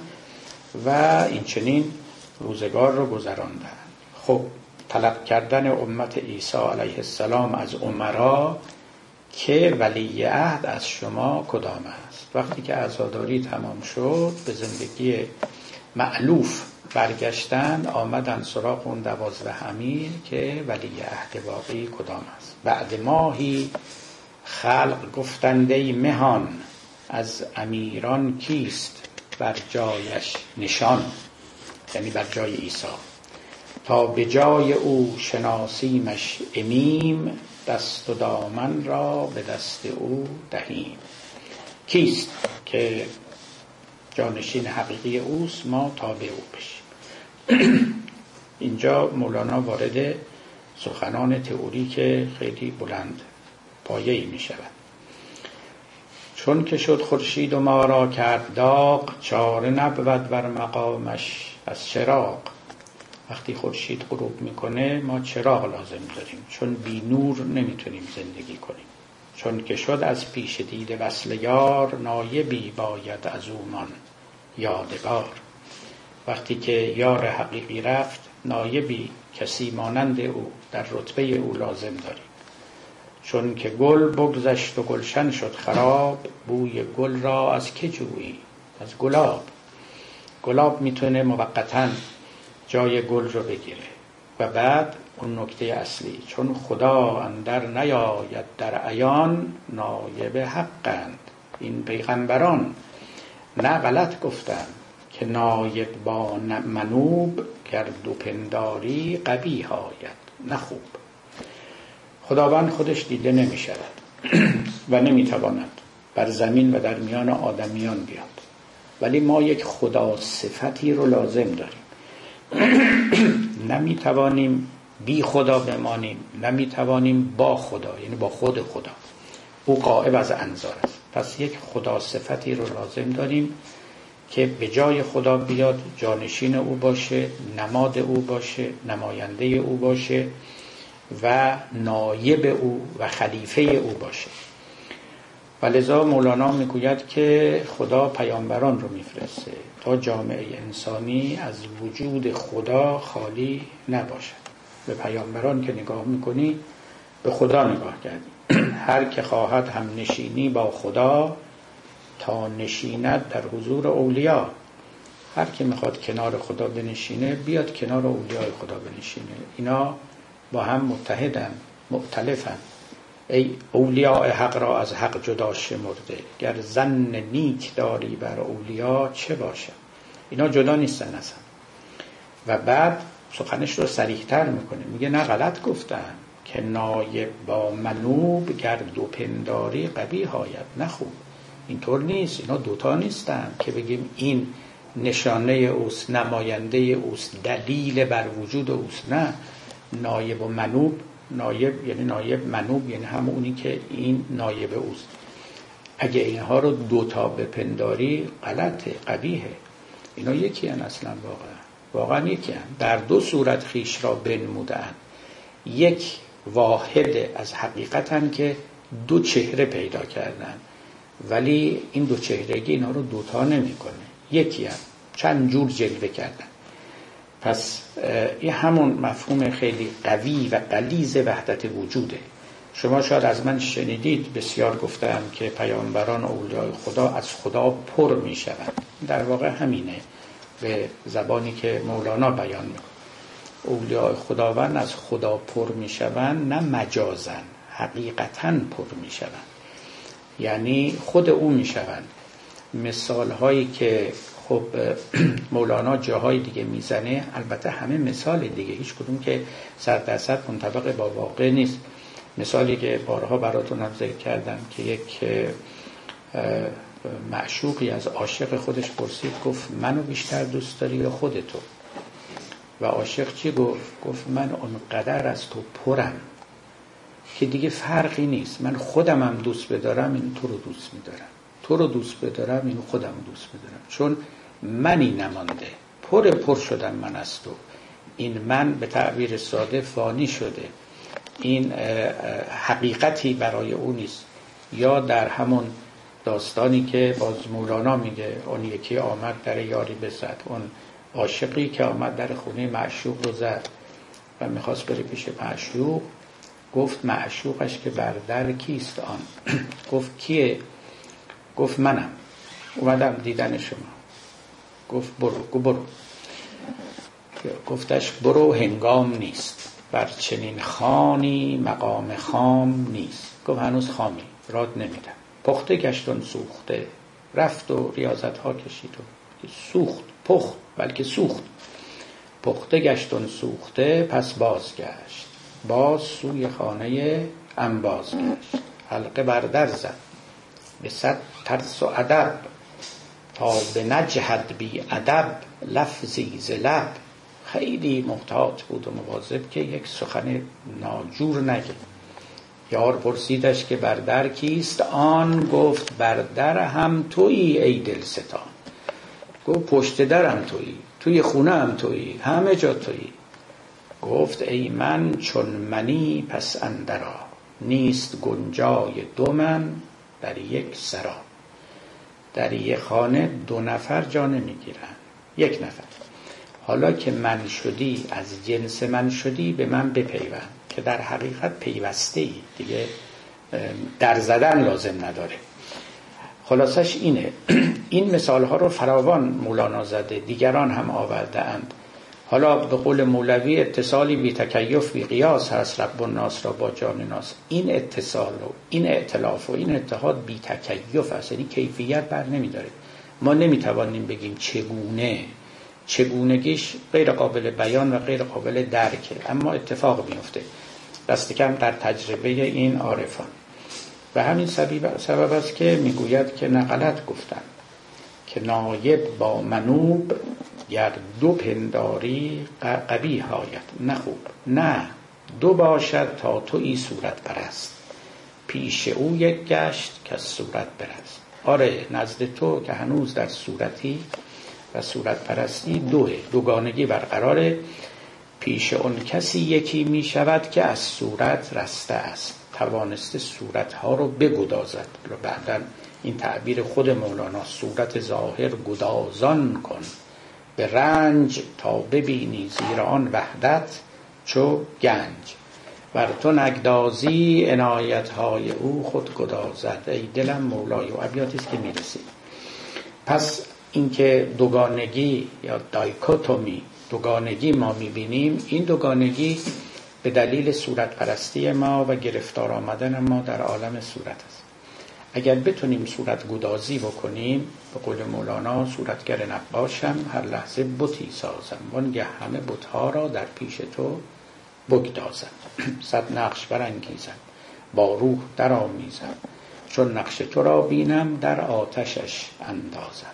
و این چنین روزگار رو گذراندن. خب طلب کردن امت عیسی علیه السلام از عمرا که ولی عهد از شما کدام است؟ وقتی که عزاداری تمام شد به زندگی معلوف برگشتن آمدن سراغ اون دوازده امیر که ولی عهد واقعی کدام است. بعد ماهی خلق گفتنده مهان از امیران کیست بر جایش نشان؟ یعنی بر جای عیسی. تا به جای او شناسیمش امیم دست و دامن را به دست او دهیم. کیست که جانشین حقیقی اوست؟ ما تابع او بشیم. (clears throat) اینجا مولانا وارد سخنان تئوری که خیلی بلند پایه‌ای می شود چون که شد خورشید و ما را کرد داغ چاره نبود بر مقامش از چراغ. وقتی خورشید غروب می‌کنه ما چراغ لازم داریم. چون بی نور نمی‌تونیم زندگی کنیم. چون که شد از پیش دید وصل یار نایبی باید از اومان یادگار. وقتی که یار حقیقی رفت نایبی کسی مانند او در رتبه او لازم داریم. چون که گل بگذشت و گلشن شد خراب بوی گل را از که جویی؟ از گلاب. گلاب می‌تونه موقتا جای گل رو بگیره. و بعد اون نکته اصلی چون خدا اندر نیاید در عیان نایب حقند. این پیغمبران نه غلط گفتن که نایب با منوب کرد و پنداری قبیه آید. نه خوب. خداوند خودش دیده نمی شود (clears throat) و نمی تواند بر زمین و در میان آدمیان بیاد. ولی ما یک خدا صفتی رو لازم داریم. (coughs) نمی‌توانیم بی خدا بمانیم نمی‌توانیم با خدا یعنی با خود خدا. او قائب از انظار است. پس یک خدا صفتی رو لازم داریم که به جای خدا بیاد جانشین او باشه نماد او باشه نماینده او باشه و نایب او و خلیفه او باشه. و مولانا می‌گوید که خدا پیامبران رو میفرسته تا جامعه انسانی از وجود خدا خالی نباشد. به پیامبران که نگاه می‌کنی به خدا نگاه کردی. (clears throat) هر که خواهد هم نشینی با خدا تا نشیند در حضور اولیا. هر که می‌خواد کنار خدا بنشینه بیاد کنار اولیای خدا بنشینه. اینا با هم متحدن مختلفن ای اولیاء حق را از حق جدا شمرده. گر زن نیک داری بر اولیا چه باشه اینا جدا نیستن اصلا. و بعد سخنش رو سریحتر می‌کنه. میگه نه غلط گفتن که نایب با منوب گر دو پنداری قبیه هاید نه خوب اینطور نیست. اینا دوتا نیستن که بگیم این نشانه اوست نماینده اوست دلیل بر وجود اوست. نه نایب و منوب نایب یعنی نایب منوب یعنی همونی که این نایب اوست. اگه اینها رو دوتا بپنداری غلطه قبیهه اینا یکی هن اصلا واقعا. واقعا یکی هن. در دو صورت خیش را بنمودن یک واحد از حقیقتن که دو چهره پیدا کردن. ولی این دو چهرگی اینا رو دوتا نمی‌کنه. یکی هم چند جور جلوه کردن. پس این همون مفهوم خیلی قوی و قلیز وحدت وجوده. شما شاید از من شنیدید بسیار گفتم که پیامبران اولیای خدا از خدا پر می شوند در واقع همینه. به زبانی که مولانا بیان می اولیای خداوند از خدا پر می شوند نه مجازن حقیقتا پر می شوند یعنی خود او می شوند مثال هایی که خب مولانا جاهای دیگه می‌زنه البته همه مثال دیگه هیچ کدوم که صد درصد منطبق با واقع نیست. مثالی که بارها براتون هم ذکر کردم که یک معشوقی از عاشق خودش پرسید گفت منو بیشتر دوست داری یا خودتو و عاشق چی گفت؟ گفت من اونقدر از تو پرم که دیگه فرقی نیست. من خودم هم دوست بدارم این تو رو دوست میدارم. تو رو دوست بدارم این خودم دوست بدارم. چون منی نمانده. پر پر شدم من از تو. این من به تعبیر ساده فانی شده. این حقیقتی برای او نیست. یا در همون داستانی که باز مولانا میگه اون یکی آمد در یاری بزد. اون عاشقی که آمد در خونه معشوق رو زد. و می‌خواست بره پیش معشوق. گفت معشوقش که بر در کیست آن؟ (clears throat) گفت کیه؟ گفت منم. اومدم دیدن شما. گفت برو گفت برو. گفتش برو هنگام نیست. بر چنین خانی مقام خام نیست. گفت هنوز خامی راد نمیدم. پخته گشتون سوخته. رفت و ریاضت ها کشید و سوخت پخت بلکه سوخت. پخته گشتون سوخته پس بازگشت. باز سوی خانه انباز گشت. حلقه بردر زد. به صد ترس و ادب. تا به نجهد بی ادب لفظی ز لب. خیلی محتاط بود و مواظب که یک سخن ناجور نگه. یار پرسیدش که بردر کیست؟ آن گفت بردر هم تویی ای دلستان. گفت پشت درم تویی توی خونه هم تویی همه جا تویی. گفت ای من چون منی پس اندرا نیست گنجای دو من در یک سرا. در یک خانه دو نفر جا نمی‌گیرن. یک نفر. حالا که من شدی از جنس من شدی به من بپیوند که در حقیقت پیوسته ای دیگه در زدن لازم نداره. خلاصش اینه. (clears throat) این مثال ها رو فراوان مولانا زده دیگران هم آورده اند حالا به قول مولوی اتصالی بی تکیف بی قیاس هست رب الناس را با جان ناس. این اتصال و این اعتلاف و این اتحاد بی تکیف هست. یعنی کیفیت بر نمیداره. ما نمی‌توانیم بگیم چگونه. چگونگیش غیر قابل بیان و غیر قابل درکه اما اتفاق میفته دست کم در تجربه این عارفان. و همین سبب است که می‌گوید که نقلت گفتن که نایب با منوب گر دو پنداری قبی هایت نه خوب نه دو باشد تا تو ای صورت پرست. پیش او یک گشت که صورت برست آره نزد تو که هنوز در صورتی و صورت پرستی دوه. دوگانگی برقراره. پیش اون کسی یکی می شود که از صورت رسته است. توانسته صورت ها رو بگدازد. بعدا این تعبیر خود مولانا صورت ظاهر گدازان کن. به رنج تا ببینی زیر آن وحدت چو گنج. بر تو نگدازی عنایت های او خود گدازد. ای دلم مولای و ابیاتی است که می‌رسید پس اینکه دوگانگی یا دایکوتومی دوگانگی ما می‌بینیم این دوگانگی به دلیل صورت پرستی ما و گرفتار آمدن ما در عالم صورت است. اگر بتونیم صورت گدازی بکنیم به قول مولانا صورتگر نقاشم هر لحظه بتی سازم. وانگه همه بتها را در پیش تو بگدازم. (clears throat) صد نقش برانگیزم. با روح در آمیزم چون نقش تو را بینم در آتشش اندازم.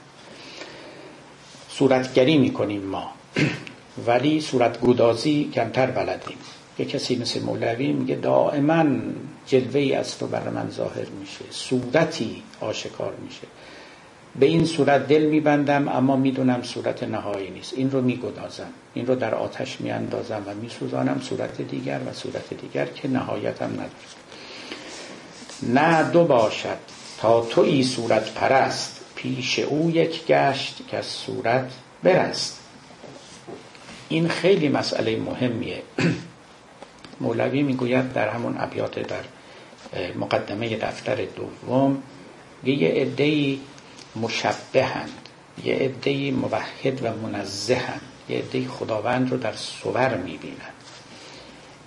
صورتگری می‌کنیم ما. (clears throat) ولی صورت گدازی کمتر بلدیم. یه کسی مثل مولوی میگه دائما جلوه ای از تو بر من ظاهر میشه صورتی آشکار میشه. به این صورت دل میبندم اما می‌دونم صورت نهایی نیست. این رو میگدازم این رو در آتش میاندازم و میسوزانم صورت دیگر و صورت دیگر که نهایتم نداره نه دو باشد تا تو ای صورت پرست پیش او یک گشت که از صورت برست. این خیلی مسئله مهمیه. (clears throat) مولوی می‌گوید در همون ابیات در مقدمه دفتر دوم یه عدهای مشبهند یه عدهای موحد و منزهند یه عدهای خداوند رو در صور می‌بینند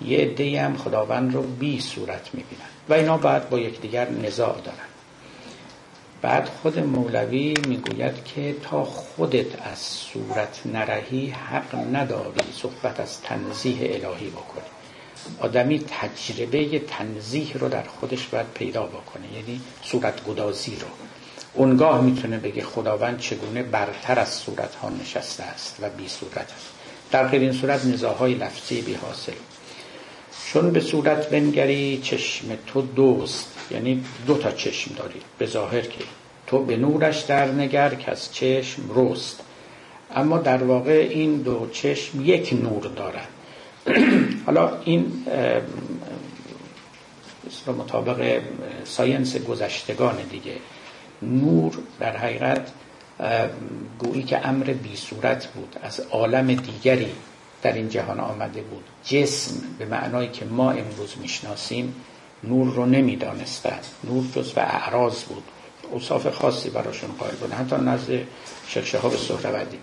یه عدهای هم خداوند رو بی صورت می‌بینند و اینا باید با یکدیگر نزاع دارن بعد خود مولوی می‌گوید که تا خودت از صورت نرهی حق نداری صحبت از تنزیه الهی بکنی. آدمی تجربه تنزیه رو در خودش باید پیدا بکنه یعنی صورت گدازی رو. اونگاه می‌تونه بگه خداوند چگونه برتر از صورت ها نشسته است و بی صورت است. در غیر این صورت نزاهای لفظی بی حاصل. چون به صورت بنگری چشم تو دوست یعنی دو تا چشم داری. به ظاهر که تو به نورش در نگر که از چشم رست. اما در واقع این دو چشم یک نور دارند (clears throat) حالا این مطابق ساینس گذشتگان دیگه نور در حقیقت گویی که امر بی صورت بود از عالم دیگری در این جهان آمده بود. جسم به معنایی که ما امروز می‌شناسیم نور رو نمی‌دانستن نور جز و اعراض بود. اوصاف خاصی براشون قائل بود. حتی نزد شیخ به سهروردی.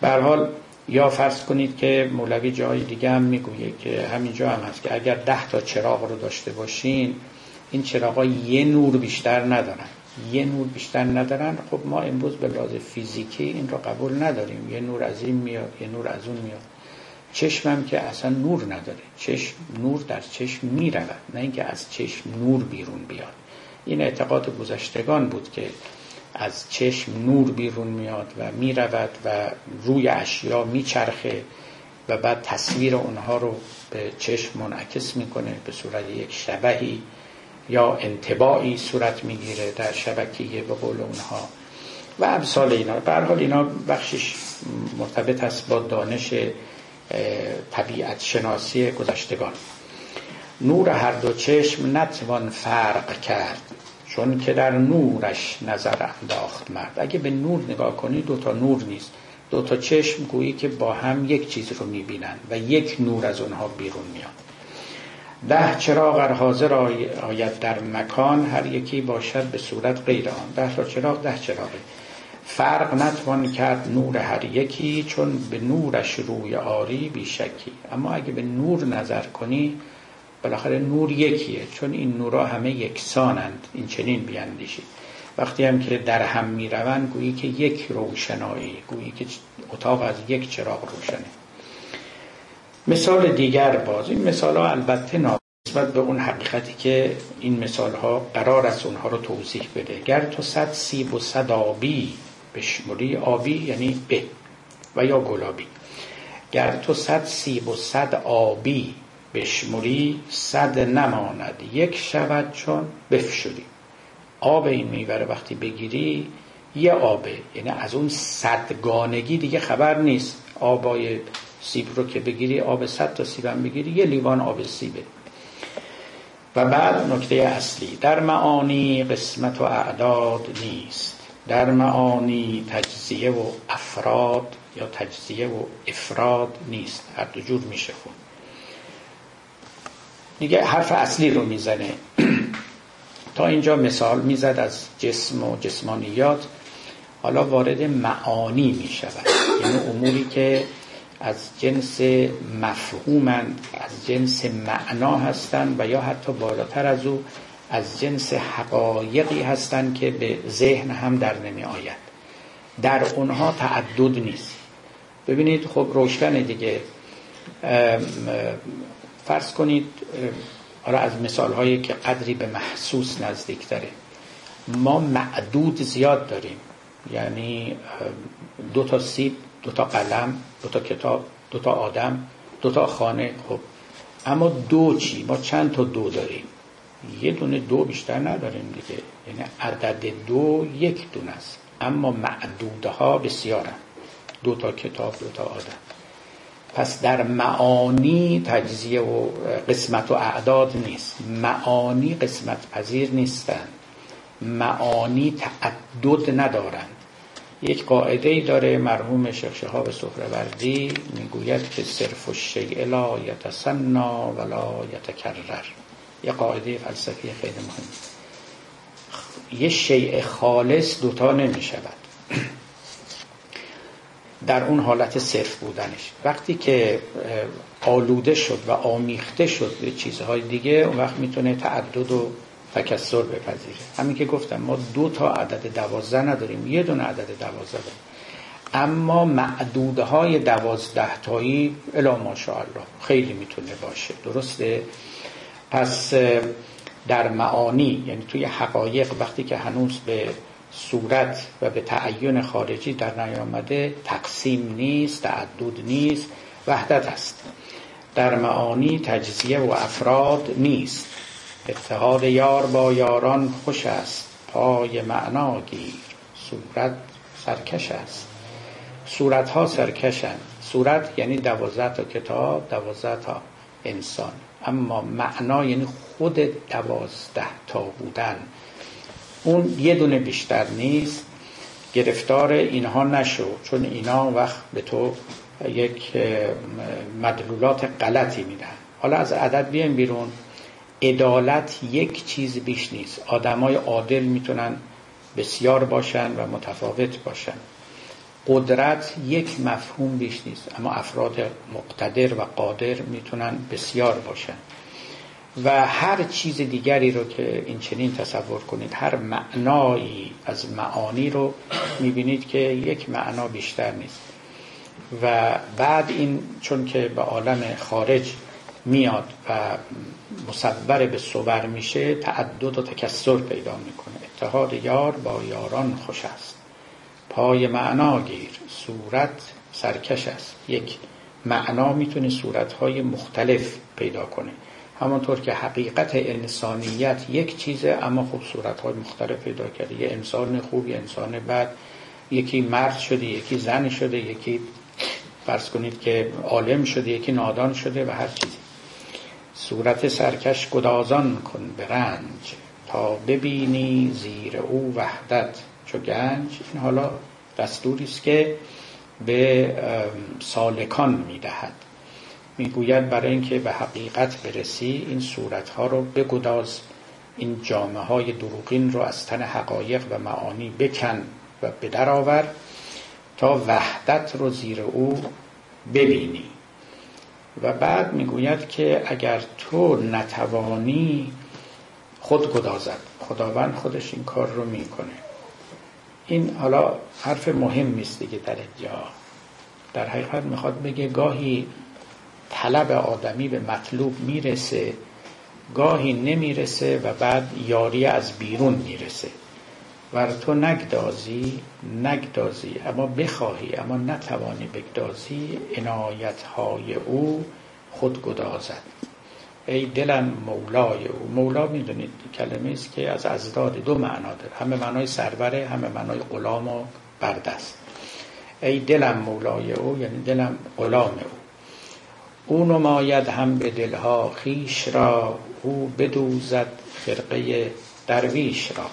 به حال یا فرض کنید که مولوی جای دیگه هم می‌گویه که همینجا هم هست که اگر ده تا چراغ رو داشته باشین این چراغ یه نور بیشتر ندارن. یه نور بیشتر ندارن. خب ما امروز به لحاظ فیزیکی این رو قبول نداریم. یه نور از این میاد یه نور از اون میاد. چشمم که اصلا نور نداره. چشم نور در چشم می‌رود. نه اینکه از چشم نور بیرون بیاد. این اعتقاد گذشتگان بود که از چشم نور بیرون میاد و می‌رود و روی اشیا میچرخه و بعد تصویر اونها رو به چشم منعکس می‌کنه به صورت یک شبهی یا انتباعی صورت می‌گیره در شبکیه به قول اونها. و امثال اینا. به حال اینا بخشش مرتبط است با دانش طبیعت شناسی گذشتگان. نور هر دو چشم نتوان فرق کرد. چون که در نورش نظر انداخت مرد. اگه به نور نگاه کنی دو تا نور نیست. دو تا چشم گویی که با هم یک چیز رو می‌بینن و یک نور از اونها بیرون میاد. ده چراغ ار حاضر آید در مکان هر یکی باشد به صورت غیر آن. ده تا چراغ ده چراغه. فرق نتوان کرد نور هر یکی چون به نورش روی آری بیشکی. اما اگه به نور نظر کنی بالاخره نور یکیه چون این نورا همه یکسانند این چنین بیاندیشید. وقتی هم که در هم می‌روند گویی که یک روشنایی گویی که اتاق از یک چراغ روشنه. مثال دیگر باز. این مثال ها البته نسبت به اون حقیقتی که این مثال ها قرار است اونها رو توضیح بده. گر تو صد سیب و صد آبی بشموری آبی یعنی به و یا گلابی. گر تو صد سیب و صد آبی بشموری صد نماند. یک شود چون بفشوری. آب این میوه وقتی بگیری یه آبه یعنی از اون صدگانگی دیگه خبر نیست. آبای سیب رو که بگیری آب صد تا سیبم بگیری یه لیوان آب سیبه. و بعد نکته اصلی در معانی قسمت و اعداد نیست. در معانی تجزیه و افراد یا تجزیه و افراد نیست. هر دو جور میشه خون دیگه حرف اصلی رو می‌زنه. (clears throat) تا اینجا مثال می‌زد از جسم و جسمانیات. حالا وارد معانی می شود یعنی اموری که از جنس مفهومند از جنس معنا هستند و یا حتی بالاتر از او از جنس حقایقی هستند که به ذهن هم در نمی آید. در اونها تعدد نیست. ببینید خب روشن دیگه. فرض کنید حالا از مثال هایی که قدری به محسوس نزدیک داره ما معدود زیاد داریم. یعنی دو تا سیب دو تا قلم دو تا کتاب دو تا آدم دو تا خانه خب. اما دو چی؟ ما چند تا دو داریم؟ یه دونه دو بیشتر نداریم دیگه. یعنی عدد دو یک دونه است. اما معدوده ها بسیارن. دو تا کتاب دو تا آدم. پس در معانی تجزیه و قسمت و اعداد نیست. معانی قسمت پذیر نیستند. معانی تعدد ندارند. یک قاعده ای داره مرحوم شیخ شهاب سهروردی می‌گوید که صرف الشیء لا یتسنا ولا یتکرر. یه قاعده فلسفی خیلی مهم. یه شیء خالص دوتا نمی شود در اون حالت صرف بودنش. وقتی که آلوده شد و آمیخته شد به چیزهای دیگه اون وقت می‌تونه تعدد و تکسر بپذیره. همین که گفتم ما دو تا عدد دوازده نداریم یه دونه عدد دوازده داریم. اما معدوده های دوازده تایی الا ماشاءالله خیلی می‌تونه باشه. درسته؟ پس در معانی یعنی توی حقایق وقتی که هنوز به صورت و به تعین خارجی در نیامده تقسیم نیست تعدد نیست وحدت است. در معانی تجزیه و افراد نیست. اتحاد یار با یاران خوش است. پای معنا گیر. صورت سرکش است. صورت ها سرکشند. صورت یعنی دوازده تا کتاب دوازده تا انسان. اما معنا یعنی خود دوازده تا بودن. اون یه دونه بیشتر نیست. گرفتار اینها نشو چون اینا وقت به تو یک مدلولات غلطی میدن. حالا از عدد بیایم بیرون. عدالت یک چیز بیش نیست. آدمای عادل می‌تونن بسیار باشن و متفاوت باشن. قدرت یک مفهوم بیش نیست اما افراد مقتدر و قادر می‌تونن بسیار باشن. و هر چیز دیگری رو که این چنین تصور کنید هر معنایی از معانی رو می‌بینید که یک معنا بیشتر نیست. و بعد این چون که به عالم خارج میاد و مصور به صور میشه تعدد و تکسر پیدا می‌کنه. اتحاد یار با یاران خوش است. پای معنا گیر صورت سرکش است. یک معنا می‌تونه صورتهای مختلف پیدا کنه. همانطور که حقیقت انسانیت یک چیزه اما خب صورتهای مختلف پیدا کرده. یه انسان خوب یه انسان بد. یکی مرد شده یکی زن شده یکی فرض کنید که عالم شده یکی نادان شده و هر چیزی. صورت سرکش گدازان کن به رنج تا ببینی زیر او وحدت. چو گنج این حالا دستوری است که به سالکان می‌دهد. می‌گوید برای اینکه به حقیقت برسی این صورت ها رو بگداز. این جامعه های دروغین رو از تن حقایق و معانی بکن و به آور تا وحدت رو زیر او ببینی. و بعد می‌گوید که اگر تو نتوانی خود گدازد. خداوند خودش این کار رو می‌کنه. این حالا حرف مهم نیست دیگه در اینجا. در حقیقت می‌خواد بگه گاهی طلب آدمی به مطلوب می‌رسه گاهی نمی‌رسه و بعد یاری از بیرون می‌رسه. ور تو نگدازی نگدازی اما بخواهی اما نتوانی بگدازی عنایت های او خود گدازد. ای دلم مولای او مولا می‌دونید کلمه است که از ازداد دو معنا داره. همه معنای سروره همه معنای غلام و بردست. ای دلم مولای او یعنی دلم غلام او. او نماید هم به دلها خیش را او بدوزد خرقه درویش را.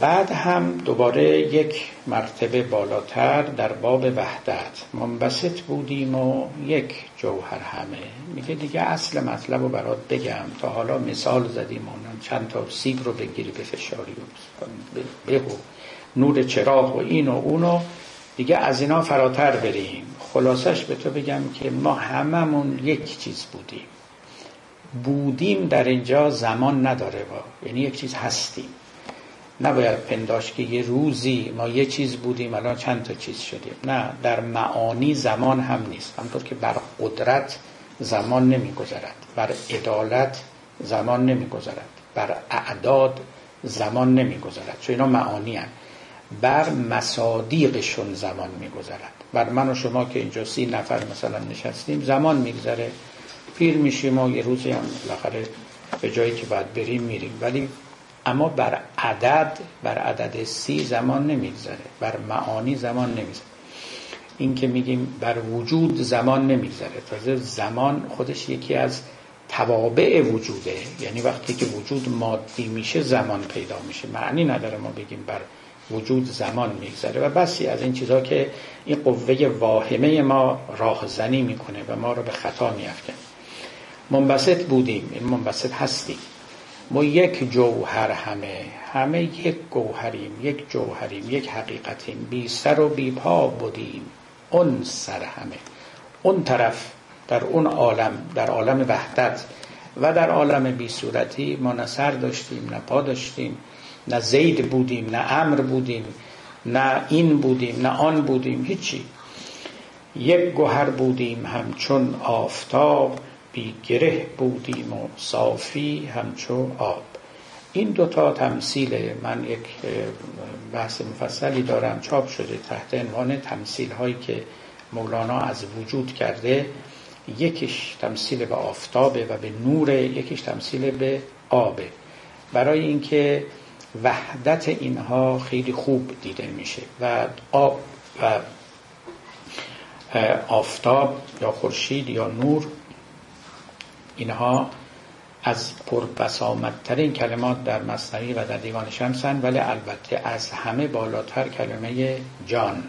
بعد هم دوباره یک مرتبه بالاتر در باب وحدت منبسط بودیم و یک جوهر همه. میگه دیگه اصل مطلب رو برات بگم تا حالا مثال زدیم اونم چند تا سیب رو بگیری به فشاری بگو. نور چراغ و این و اونو دیگه از اینا فراتر بریم. خلاصش به تو بگم که ما هممون یک چیز بودیم. بودیم در اینجا زمان نداره با. یعنی یک چیز هستیم. نباید پنداش که یه روزی ما یه چیز بودیم الان چند تا چیز شدیم. نه در معانی زمان هم نیست. همطور که بر قدرت زمان نمیگذرد. بر عدالت زمان نمیگذرد. بر اعداد زمان نمیگذرد. چون اینا معانی هم. بر مصادیقشون زمان میگذرد. بر من و شما که اینجا سی نفر مثلا نشستیم زمان میگذره. پیر میشیم و یه روزی هم بالاخره به جایی که باید بریم میریم. ولی اما بر عدد بر عدد سی زمان نمیگذره. بر معانی زمان نمیگذره. این که میگیم بر وجود زمان نمیگذره. تازه زمان خودش یکی از توابع وجوده. یعنی وقتی که وجود مادی میشه زمان پیدا میشه. معنی نداره ما بگیم بر وجود زمان میگذره و بسی از این چیزها که این قوه واهمه ما راهزنی می‌کنه و ما رو به خطا میافکنه منبسط بودیم این منبسط هستیم. ما یک جوهر همه همه یک گوهریم یک جوهریم یک حقیقتیم. بی سر و بی پا بودیم. اون سر همه. اون طرف در اون عالم در عالم وحدت و در عالم بی صورتی ما نه سر داشتیم نه پا داشتیم. نه زید بودیم نه امر بودیم نه این بودیم نه آن بودیم هیچی. یک گوهر بودیم همچون آفتاب بی گره بودیم و صافی همچو آب. این دوتا تمثیل من یک بحث مفصلی دارم چاپ شده تحت عنوان تمثیل هایی که مولانا از وجود کرده. یکیش تمثیل به آفتابه و به نور یکیش تمثیل به آبه. برای اینکه وحدت اینها خیلی خوب دیده میشه و آب و آفتاب یا خورشید یا نور اینها از پربسامدترین کلمات در مصنوی و در دیوان شمسن ولی البته از همه بالاتر کلمه جان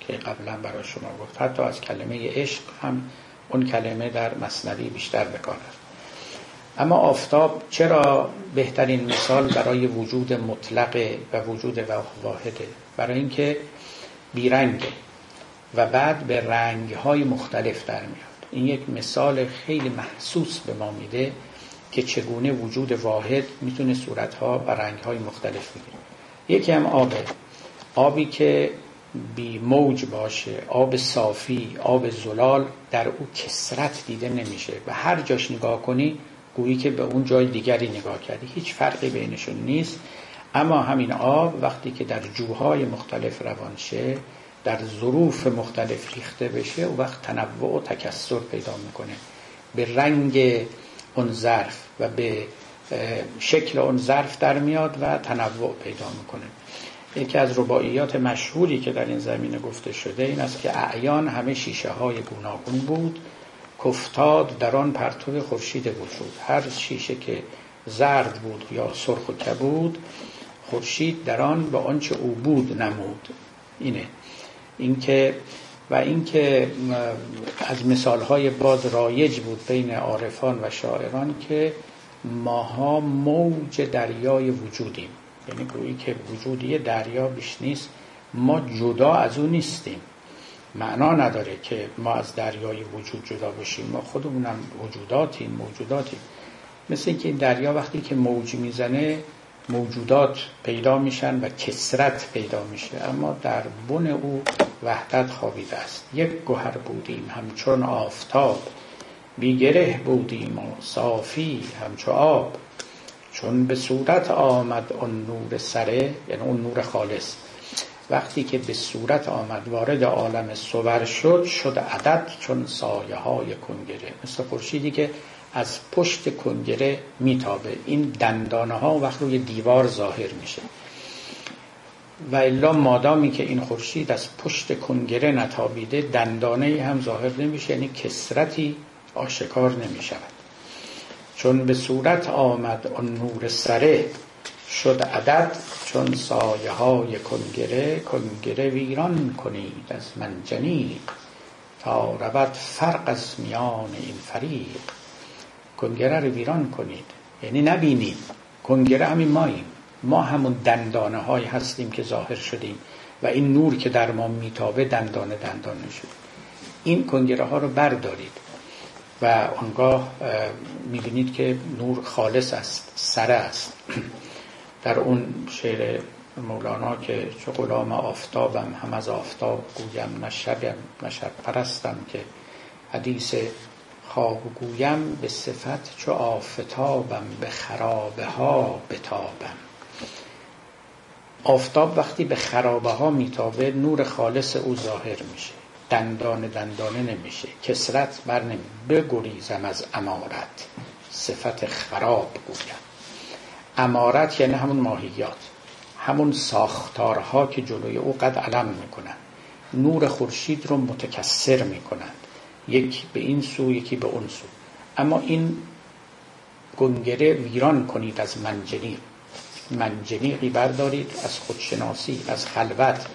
که قبلا برای شما گفت. حتی از کلمه عشق هم اون کلمه در مصنوی بیشتر بکار اما آفتاب چرا بهترین مثال برای وجود مطلق و وجود واحده برای اینکه بیرنگه و بعد به رنگهای مختلف در میاد. این یک مثال خیلی محسوس به ما میده که چگونه وجود واحد می‌تونه صورتها و رنگهای مختلف بگیره. یکی هم آبه. آبی که بی موج باشه آب صافی آب زلال در او کسرت دیده نمیشه. و هر جاش نگاه کنی گویی که به اون جای دیگری نگاه کردی. هیچ فرقی بینشون نیست. اما همین آب وقتی که در جوهای مختلف روان شه در ظروف مختلف ریخته بشه و وقت تنوع و تکسر پیدا می‌کنه. به رنگ اون ظرف و به شکل اون ظرف در میاد و تنوع پیدا می‌کنه. یکی از رباعیات مشهوری که در این زمینه گفته شده این است که اعیان همه شیشه های گوناگون بود. کفتاد در آن پرتو خورشید وجود. هر شیشه که زرد بود یا سرخ و کبود خورشید در آن به آنچه او بود نمود. اینه. اینکه و اینکه از مثالهای باز رایج بود بین عارفان و شاعران که ماها موج دریای وجودیم. یعنی گویی که وجودی دریا بیش نیست ما جدا از او نیستیم. معنا نداره که ما از دریای وجود جدا بشیم ما خودمونم وجوداتیم موجوداتیم. مثل اینکه این دریا وقتی که موج می‌زنه موجودات پیدا میشن و کسرت پیدا میشه. اما در بن او وحدت خوابیده است. یک گوهر بودیم همچون آفتاب. بی گره بودیم و صافی همچو آب. چون به صورت آمد اون نور سره یعنی اون نور خالص. وقتی که به صورت آمد وارد عالم صور شد شد عدد چون سایه های کنگره. مثل خورشیدی که از پشت کنگره میتابه. این دندانه ها وقت روی دیوار ظاهر میشه. و الا مادامی که این خورشید از پشت کنگره نتابیده دندانه هم ظاهر نمیشه یعنی کسرتی آشکار نمی‌شود. چون به صورت آمد آن نور سره شد عدد چون سایه های کنگره کنگره ویران کنید از منجنیق تا رود فرق از میان این فریق. کنگره رو ویران کنید. یعنی نبینید. کنگره همین ماییم. ما همون دندانه های هستیم که ظاهر شدیم و این نور که در ما میتابه دندانه دندانه شد این کنگره ها رو بردارید و آنگاه می‌بینید که نور خالص است سره است. (clears throat) در اون شعر مولانا که چه غلام آفتابم هم از آفتاب گویم نه شبم نه پرستم که حدیث خواب گویم به صفت چو آفتابم به خرابه ها بتابم. آفتاب وقتی به خرابه ها میتابه نور خالص او ظاهر میشه. دندانه دندانه نمیشه. کسرت بر نمی بگریزم از امارت. صفت خراب گویم. امارت یعنی همون ماهیات همون ساختارها که جلوی او قد علم می‌کنن. نور خورشید رو متکسر می‌کنند یک به این سو یکی به اون سو. اما این گنگره ویران کنید از منجنیق منجنیقی بردارید از خودشناسی از خلوت.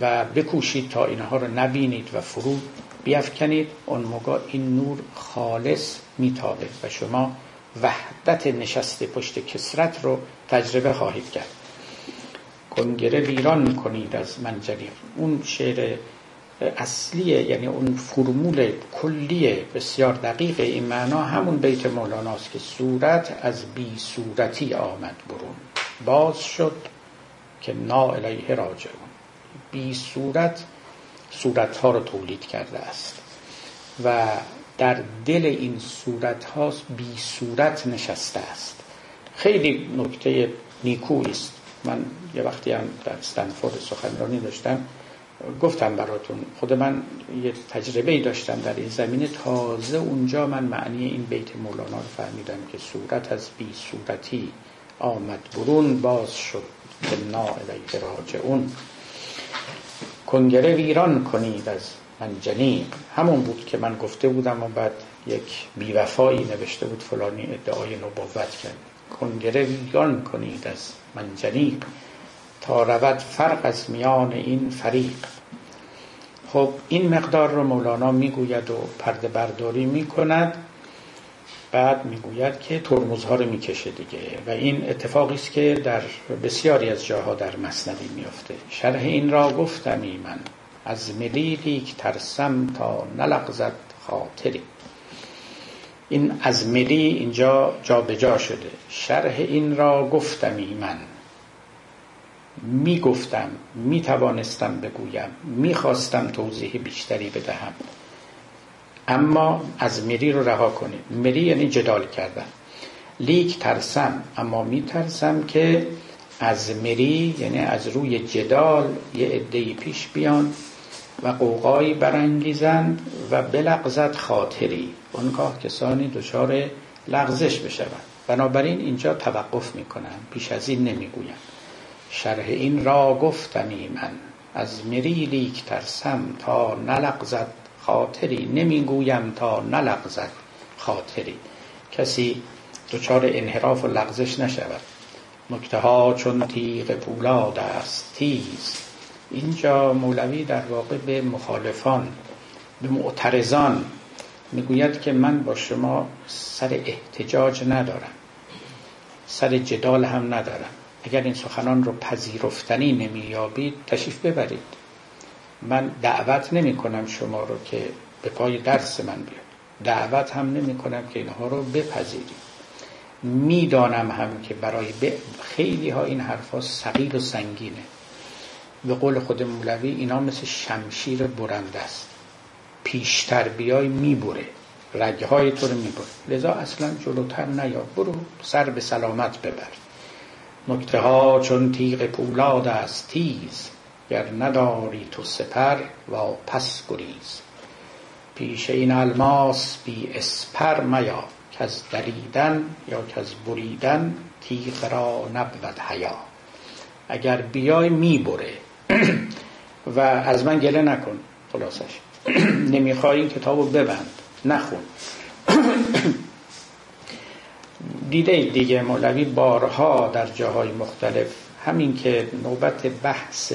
و بکوشید تا اینها رو نبینید و فرو بیافکنید. اون موقع این نور خالص میتابه و شما وحدت نشسته پشت کسرت رو تجربه خواهید کرد. کنگره ویران کنید از منجنیق اون شعر اصلیه یعنی اون فرمول کلی بسیار دقیق این معنا همون بیت مولاناست که صورت از بی صورتی آمد برون. باز شد که نا الیه راجعون. بی صورت صورت ها رو تولید کرده است. و در دل این صورت ها بی صورت نشسته است. خیلی نکته نیکویی است. من یه وقتی هم در استنفورد سخنرانی داشتم گفتم براتون خود من یه تجربه ای داشتم در این زمینه. تازه اونجا من معنی این بیت مولانا رو فهمیدم که صورت از بی صورتی آمد برون باز شد. که نا الیه راجعون. کنگره ویران کنید از منجنیق همون بود که من گفته بودم و بعد یک بیوفایی نوشته بود فلانی ادعای نبوت کرد. کنگره ویران کنید از منجنیق تا رود فرق از میان این فریق. خب این مقدار رو مولانا می‌گوید و پرده برداری می‌کند. بعد می‌گوید که ترمزها رو می‌کشه دیگه. و این اتفاقی است که در بسیاری از جاها در مصنوی میافته. شرح این را گفتمی من. از ملیلی که ترسم تا نلغزد خاطری. این از ملی اینجا جا به جا شده. شرح این را گفتمی من. می گفتم می توانستم بگویم می خواستم توضیح بیشتری بدهم. اما از مری رو رها کنید. مری یعنی جدال کردن. لیک ترسم اما می ترسم که از مری یعنی از روی جدال یه عدهای پیش بیان. و قوقایی برانگیزند و بلغزد خاطری. اونگاه کسانی دچار لغزش بشوند. بنابراین اینجا توقف می‌کنن پیش از این نمی‌گویم شرح این را گفتمی من. از مریلیک ترسم تا نلغزد خاطری. نمی‌گویم تا نلغزد خاطری. کسی دچار انحراف و لغزش نشود. نکته ها چون تیغ پولاد است تیز اینجا مولوی در واقع به مخالفان به معترضان می‌گوید که من با شما سر احتجاج ندارم سر جدال هم ندارم. اگر این سخنان رو پذیرفتنی نمییابید تشریف ببرید. من دعوت نمی کنم شما رو که به پای درس من بیاد. دعوت هم نمی کنم که اینها رو بپذیرید. می‌دانم هم که برای خیلی ها این حرفا ثقیل و سنگینه. به قول خود مولوی اینا مثل شمشیر برنده است. پیشتر بیای می‌بره. رگهای تو رو می‌بره. لذا اصلا جلوتر نیا. برو سر به سلامت ببر. نکته ها چون تیغ پولاد است تیز. گر نداری تو سپر و پس گریز. پیش این الماس بی اسپر میا. که از دریدن یا که از بریدن تیغ را نبود حیا. اگر بیای می‌بره (coughs) و از من گله نکن خلاصش. (coughs) نمی‌خوای این کتاب رو ببند نخون. (coughs) دیده دیگه مولوی بارها در جاهای مختلف همین که نوبت بحث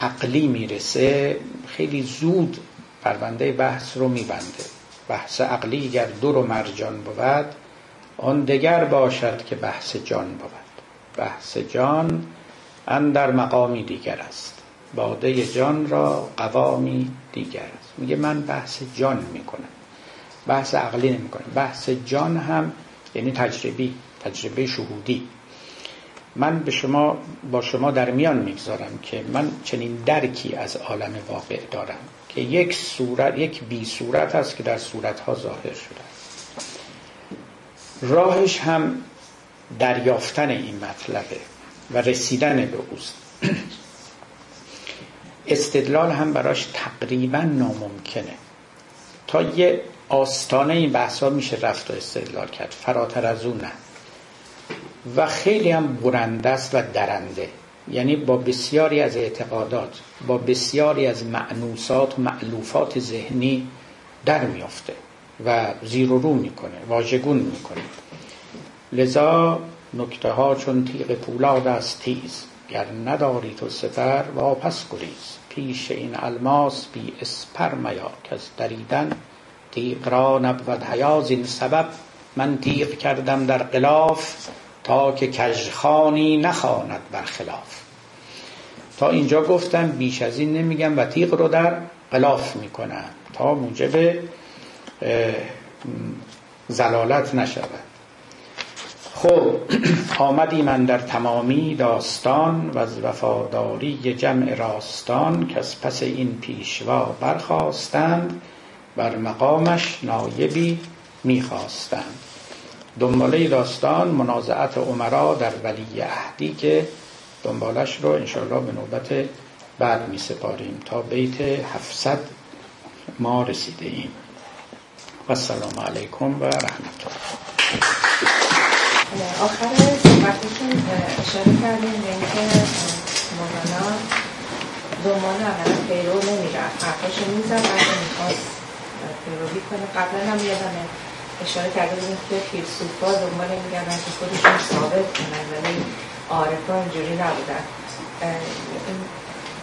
عقلی می‌رسه خیلی زود پرونده بحث رو میبنده. بحث عقلی گر دور و مرجان بود آن دگر باشد که بحث جان بود. بحث جان اندر مقامی دیگر است. باده جان را قوامی دیگر است. میگه من بحث جان می‌کنم. بحث عقلی نمی‌کنم. بحث جان هم یعنی تجربی تجربه شهودی. من به شما با شما در میان می‌گذارم که من چنین درکی از عالم واقع دارم که یک صورت یک بی صورت است که در صورت ها ظاهر شده راهش هم دریافتن این مطلبه. و رسیدن به اوست. استدلال هم براش تقریبا ناممکنه. تا یه آستانه این بحث ها میشه رفت و استدلال کرد. فراتر از اون نه. و خیلی هم برنده است و درنده. یعنی با بسیاری از اعتقادات با بسیاری از معنوسات و معلوفات ذهنی در میافته و زیر و رو می‌کنه واژگون می‌کنه. لذا نکته ها چون تیغ پولاد است تیز. گر نداری تو سفر و پس گریز. پیش این الماس بی اسپر میا از دریدن تیغ را نبود حیاز این سبب من تیغ کردم در قلاف تا که کژخانی نخواند برخلاف. تا اینجا گفتم بیش از این نمیگم و تیغ رو در قلاف می‌کنم. تا موجب زلالت نشود. خب آمدی من در تمامی داستان و از وفاداری جمع راستان که از پس این پیشوا برخواستند بر مقامش نایبی می‌خواستند. دنباله داستان منازعت عمرا در ولی عهدی که دنبالش رو انشاءالله به نوبت بعد می سپاریم تا بیت 700 ما رسیده ایم و السلام علیکم و رحمت الله. آخر صحبتتون اشاره کردیم به اینکه مولانا دنبال اولا پیرو نمی‌رفت. حرفاشو می‌زد بعد می‌خواست پیروی کنه. قبلا هم یادمه اشاره کرده بودیم که فیلسوفا دنبال میگردن که خودشون ثابت کنن ولی عارفا اینجوری نبودن.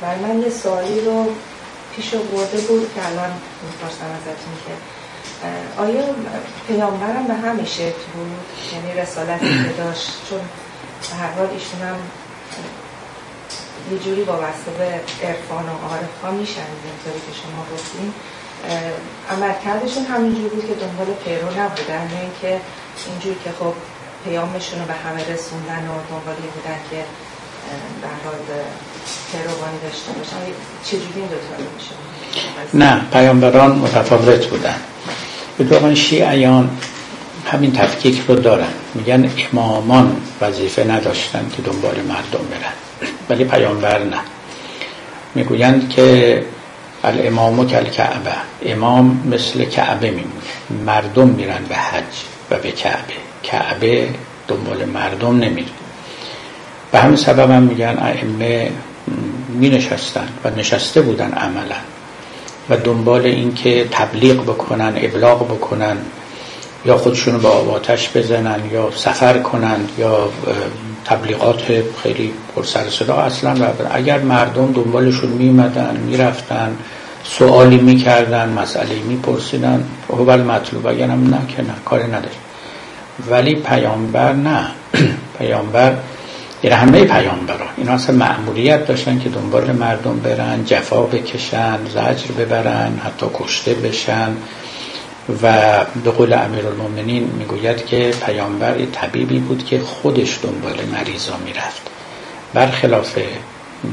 برای من یه سوالی رو پیش برده بود که الان می‌پرسم ازتون که آیا پیامبرم به همین شکل بود؟ یعنی رسالتی که داشت چون به هر حال ایشون هم یه جوری وابسته به عرفان و عارف ها میشن اینطوری که شما گفتیم عملکردشون همینجوری بود که دنبال پیرو نبودن نه اینکه اینجوری که خب پیامشون رو به همه رسوندن و دنبالی بودن که در حال پیروانی داشته باشن. چجوری این دوتا میشه نه پیامبران متفاوت بودن. اتفاقا شیعیان همین تفکیک رو دارن. میگن امامان وظیفه نداشتن که دنبال مردم برن. ولی پیامبر نه. می‌گویند که الامامو کل کعبه امام مثل کعبه میمونه. مردم میرن به حج و به کعبه. کعبه دنبال مردم نمیره. به همین سبب هم میگن ائمه می نشستن و نشسته بودن عملا. و دنبال اینکه تبلیغ بکنن ابلاغ بکنن یا خودشونو با آتش بزنن یا سفر کنن یا تبلیغات خیلی پرسر صدا اصلا اگر مردم دنبالشون میمدن می‌رفتن سوالی می‌کردن مسئله میپرسیدن اول مطلوب اگر هم نه که نه کاری نداره ولی پیامبر نه. (clears throat) پیامبر یعنی همه پیامبران اینا اصلا معمولیت داشتن که دنبال مردم برن جفا بکشن زجر ببرن حتی کشته بشن. و به قول المومنین می‌گوید که پیامبر طبیبی بود که خودش دنبال مریضا می‌رفت. برخلاف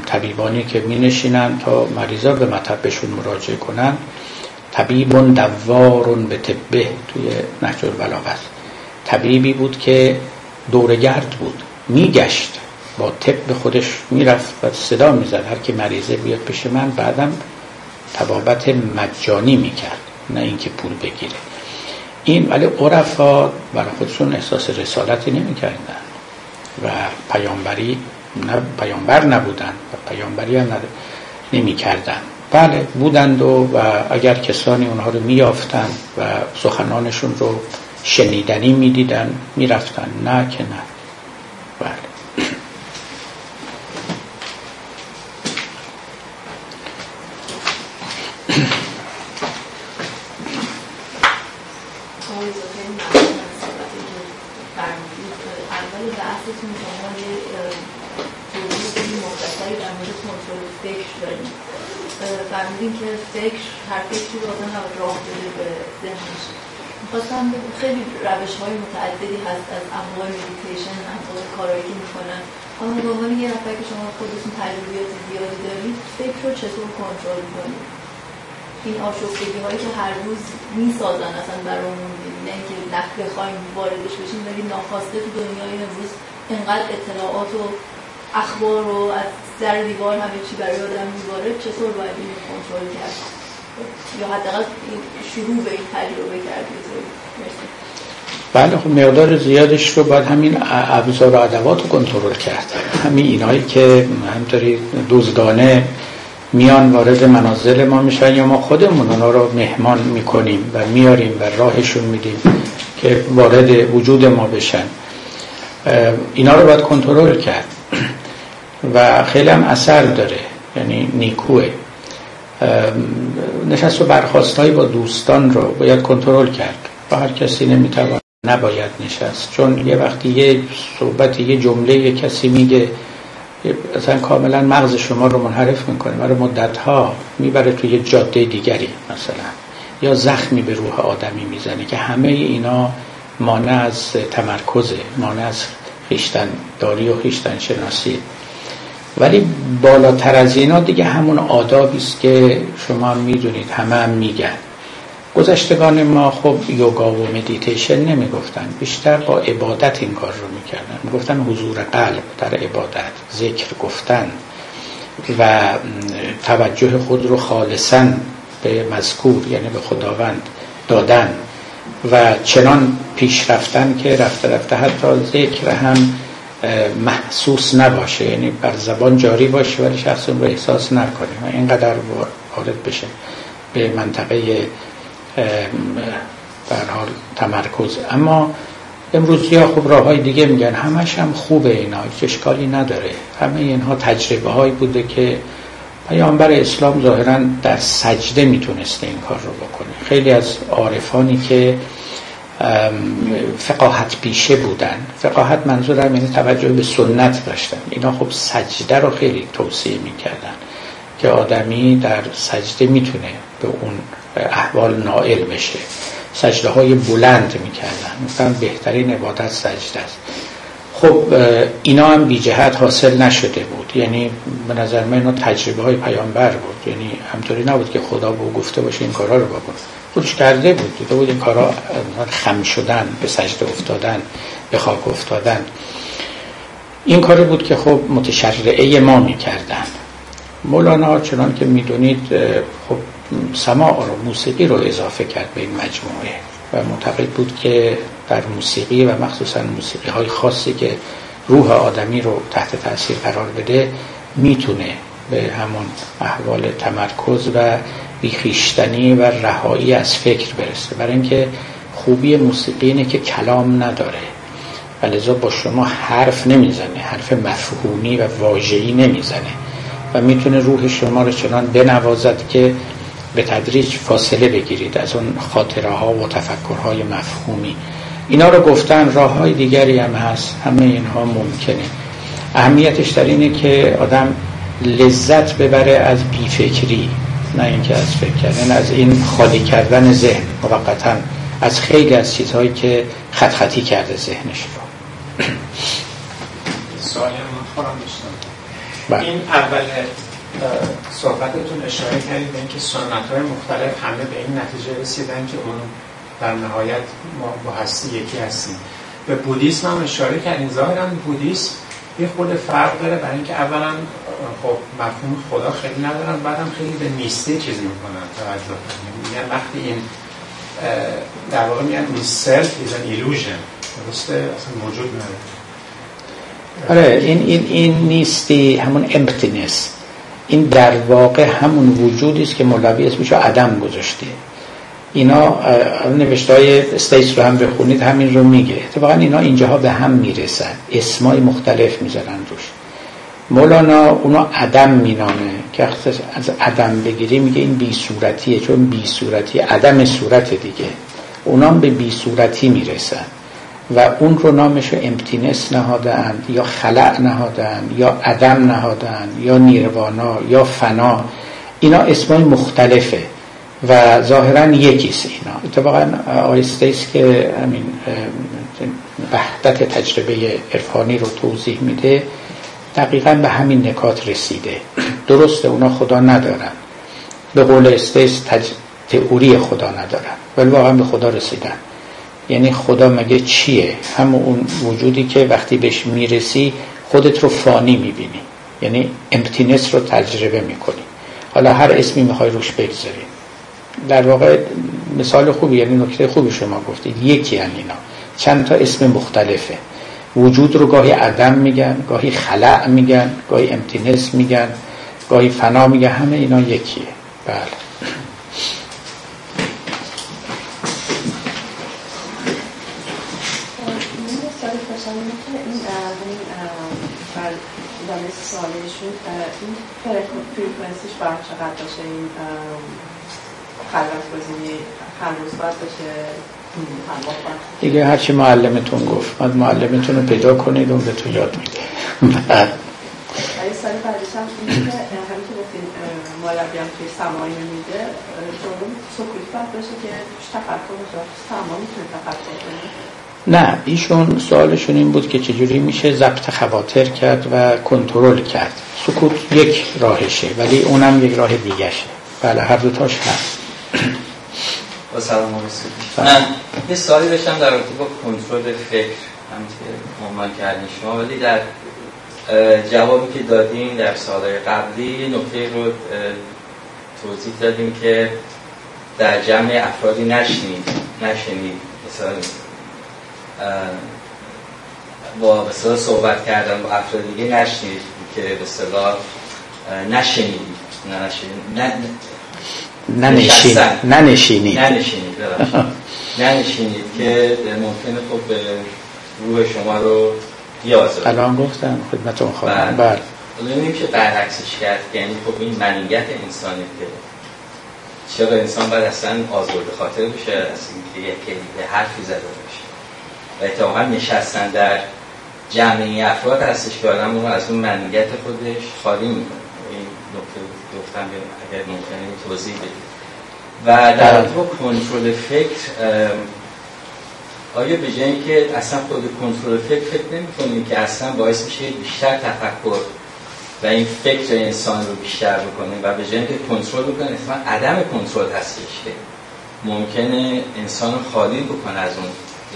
طبیبانی که می نشینن تا مریضا به مطبشون مراجعه کنن طبیب دوار به طبه توی نهج البلاغه طبیبی بود که دورگرد بود. میگشت. با طب خودش می‌رفت و صدا می‌زد. هر کی مریضه بیاد پیش من بعدم تبابت مجانی می‌کرد. نه اینکه پول بگیره. این ولی عرفا برای خودشون احساس رسالتی نمی‌کردن. و پیامبری نه پیامبر نبودن و پیامبری هم نمی‌کردن. بله بودند و, و اگر کسانی اونها رو میافتند و سخنانشون رو شنیدنی می‌دیدن می‌رفتن. نه که نه. بله فرمودین که فکر هر فکری رو آدم راه بده به می‌خواستم خیلی روش های متعددی هست از انواع مدیتیشن انواع کارهایی که می‌کنن. اما به عنوان یه نفر که شما خودتون تجربیات زیادی دارید فکر رو چطور کنترل کنید؟ این آشفتگی هایی که هر روز می‌سازن اصلا برامون نه اینکه نخ بخوایم واردش بشیم ولی ناخواسته تو دنیای امروز انقدر اطلاعات و اخبار و از در دیوار همه چی برای آدم میباره. چطور باید این کنترل کرد؟ یا حداقل شروع به این تجربه کرد بله خب مقدار زیادش رو باید همین ابزار و ادوات رو کنترل کرد. همین اینایی که همطوری دوزدانه میان وارد منازل ما میشن یا ما خودمون اونا رو مهمان می‌کنیم و میاریم و راهشون میدیم که وارد وجود ما بشن. اینا رو باید کنترل کرد. و خیلی هم اثر داره یعنی نیکوه. نشست و برخواست با دوستان رو باید کنترل کرد با هر کسی نمی‌توان نباید نشست. چون یه وقتی یه صحبت یه جمله یه کسی میگه اصلا کاملا مغز شما رو منحرف می‌کنه. برای مدت ها می‌بره توی یه جاده دیگری مثلا. یا زخمی به روح آدمی می‌زنه که همه اینا مانع از تمرکزه مانع از خیشتن داری و خیشتن شناسی. ولی بالاتر از اینا دیگه همون آدابی است که شما می‌دونید همه هم میگن. گذشتگان ما خب یوگا و مدیتیشن نمی‌گفتن. بیشتر با عبادت این کار رو می‌کردن. می‌گفتن حضور قلب در عبادت ذکر گفتن و توجه خود رو خالصا به مذکور یعنی به خداوند دادن و چنان پیش رفتن که رفته رفته حتی ذکر هم محسوس نباشه یعنی بر زبان جاری باشه ولی شخص اون رو احساس نکنه و اینقدر وارد بشه به منطقه در حال تمرکز. اما امروزی ها خب راه های دیگه میگن همش هم خوبه اینا اشکالی نداره. همه اینها تجربه هایی بوده که پیامبر اسلام ظاهرا در سجده می‌تونسته این کار رو بکنه. خیلی از عارفانی که فقاهت پیشه بودن. فقاهت منظورم یعنی توجه به سنت داشتن. اینا خب سجده رو خیلی توصیه می‌کردن که آدمی در سجده می‌تونه به اون احوال نائل بشه. سجده های بلند می‌کردن. مثلا بهترین عبادت سجده است. خب اینا هم بی جهت حاصل نشده بود. یعنی به نظر من اینا تجربه های پیامبر بود. یعنی همطوری نبود که خدا به گفته باشه این کارا رو بکن. خودش کرده بود. دیده بود این کارا خم شدن به سجده افتادن به خاک افتادن. این کاری بود که خب متشرعه ما می‌کردن. مولانا چنان که می‌دونید خب سماع رو موسیقی رو اضافه کرد به این مجموعه و معتقد بود که در موسیقی و مخصوصا موسیقی های خاصی که روح آدمی رو تحت تاثیر قرار بده می‌تونه به همون احوال تمرکز و بیخیشتنی و رهایی از فکر برسه. برای اینکه خوبی موسیقی اینه که کلام نداره. و با شما حرف نمی‌زنه حرف مفهومی و واژه‌ای نمی‌زنه. و می‌تونه روح شما رو چنان بنوازد که به تدریج فاصله بگیرید از اون خاطره ها و تفکرهای مفهومی. اینا رو گفتن راه های دیگری هم هست. همه اینها ممکنه. اهمیتش در اینه که آدم لذت ببره از بیفکری نه اینکه از فکر کردن از این خالی کردن ذهن. موقتا از خیلی از چیزهایی که خط خطی کرده ذهنش رو. سوالی من بله. این اول صحبتتون اشاره کردید به اینکه سنت های مختلف همه به این نتیجه رسیدن که اون در نهایت ما با هستی یکی هستیم. به بودیسم هم اشاره کردین. ظاهرا بودیسم یه خود فرق داره برای اینکه اولا خب مفهوم خدا خیلی ندارن بعدم خیلی به نیستی چیزی می‌کنن توجه میگن وقتی این در واقع میگن این سلف is an illusion. درسته؟ اصلا وجود نداره. آره این این این نیستی همون emptiness این در واقع همون وجودی است که مولوی اسمشو عدم گذاشته. اینا نوشته های استیس رو هم بخونید همین رو میگه. اتفاقا اینا اینجاها به هم می‌رسن. اسمای مختلف می‌ذارن روش. مولانا اونو عدم مینامه که از عدم بگیری میگه این بی صورتیه چون بی صورتی عدم صورت دیگه. اونام به بی صورتی می‌رسن. و اون رو نامش رو امتینس نهادن یا خلع نهادن یا عدم نهادن یا نیروانا یا فنا. اینا اسمای مختلفه و ظاهرا یکیست اینا. اتفاقا آیسته است که همین وحدت تجربه عرفانی رو توضیح میده دقیقا به همین نکات رسیده. (coughs) درسته اونا خدا ندارن. به قول استیس تج... تئوری خدا ندارن. ولی واقعا به خدا رسیدن. یعنی خدا مگه چیه؟ همون اون وجودی که وقتی بهش می‌رسی خودت رو فانی می‌بینی. یعنی emptiness رو تجربه می‌کنی. حالا هر اسمی می‌خوای روش بگذاری. در واقع مثال خوبی یعنی نکته خوبی شما گفتید. یکی هم اینا. چند تا اسم مختلفه. وجود رو گاهی عدم میگن گاهی خلأ میگن گاهی emptiness میگن گاهی فنا میگن همه اینا یکیه. بله. این فریکونسیش باید چقدر باشه؟ این خلوت گزینی هر روز باید باشه؟ دیگه هرچی معلمتون گفت. بعد معلمتون رو پیدا کنید اون بهتون یاد میده. این سال بعدش هم این که همین که گفتیم مولوی هم توی سمایی میده جمعه سکوت باید باشه که توش تفکر باشه سما می‌تونه تفکر کنه؟ نه ایشون سوالشون این بود که چجوری میشه ضبط خواطر کرد و کنترل کرد. سکوت یک راهشه ولی اونم یک راه دیگهشه. بله هر دوتاش هست. با سلام من یه سوالی داشتم در رابطه با کنترل فکر همین که عنوان کردین شما ولی در جوابی که دادیم در سالهای قبلی نکته رو توضیح دادیم که در جمع افرادی نشنید نشنید. مثلا با به صحبت کردن با افراد دیگه نشنید که به صلاح نشنید. ننشینید ننشینید ننشینید (laughs) ننشینید که ممکنه خب به روح شما رو بیازه الان گفتم خدمتون خواهم. بله. نمیشه برعکسش کرد یعنی خب این منیت انسانی که چرا انسان باید اصلا آزرده خاطر بشه از اینکه یکی به حرفی زده و اتفاقا نشستن در جمعی افراد هستش که آدم رو از اون منیت خودش خالی می‌کنه. گفتم اگر ممکنه توضیح بدید. و در بله. تو کنترل فکر آیا به جایی که اصلا خود کنترل فکر فکر نمی که اصلا باعث میشه بیشتر تفکر و این فکر انسان رو بیشتر بکنه و به جایی که کنترل بکنه اصلا عدم کنترل هستش که ممکنه انسان رو خالی بکنه از اون.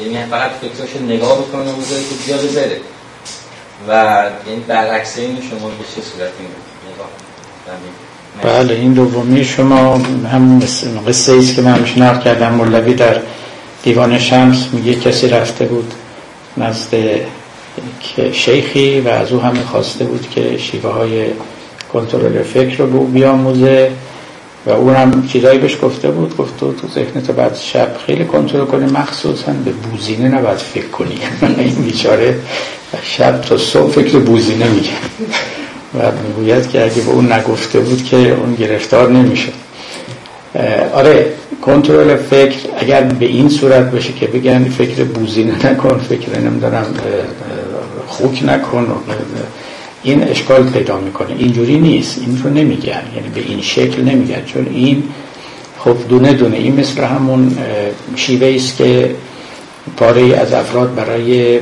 یعنی فقط فکرش نگاه بکنه و بذاره که بیاد بره. و یعنی برعکس این شما به چه صورتی نگاه بله این دومی شما هم قصه ایست که من همش نقل کردم. مولوی در دیوان شمس میگه کسی رفته بود نزد شیخی و از او همه خواسته بود که شیوه های کنترل فکر رو بیاموزه و اونم چیزایی بهش گفته بود. گفت تو ذهنت بعد شب خیلی کنترل کنی. مخصوصا به بوزینه نباید فکر کنی. (laughs) این بیچاره شب تا صبح فکر بوزینه میگه و می‌گوید که اگه به اون نگفته بود که اون گرفتار نمیشه آره کنترل فکر اگر به این صورت باشه که بگن فکر بوزینه نکن فکر نمی‌دونم خوک نکن این اشکال پیدا می‌کنه. اینجوری نیست این رو نمیگن. یعنی به این شکل نمیگن. چون این خب دونه دونه. این مثل همون شیوه است که پاره از افراد برای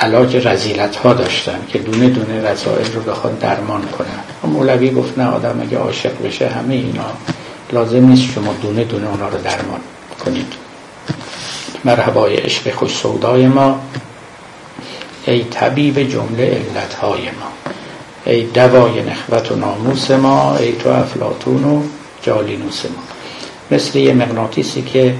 علاج رزیلت ها داشتن که دونه دونه رسائل رو بخواد درمان کنن. مولوی گفت نه آدم اگه عاشق بشه همه اینا لازم نیست شما دونه دونه اونا رو درمان کنید. مرحبای عشق خوش سودای ما. ای طبیب جمله علتهای ما. ای دوای نخوت و ناموس ما. ای تو افلاتون و جالینوس ما. مثل یه مغناطیسی که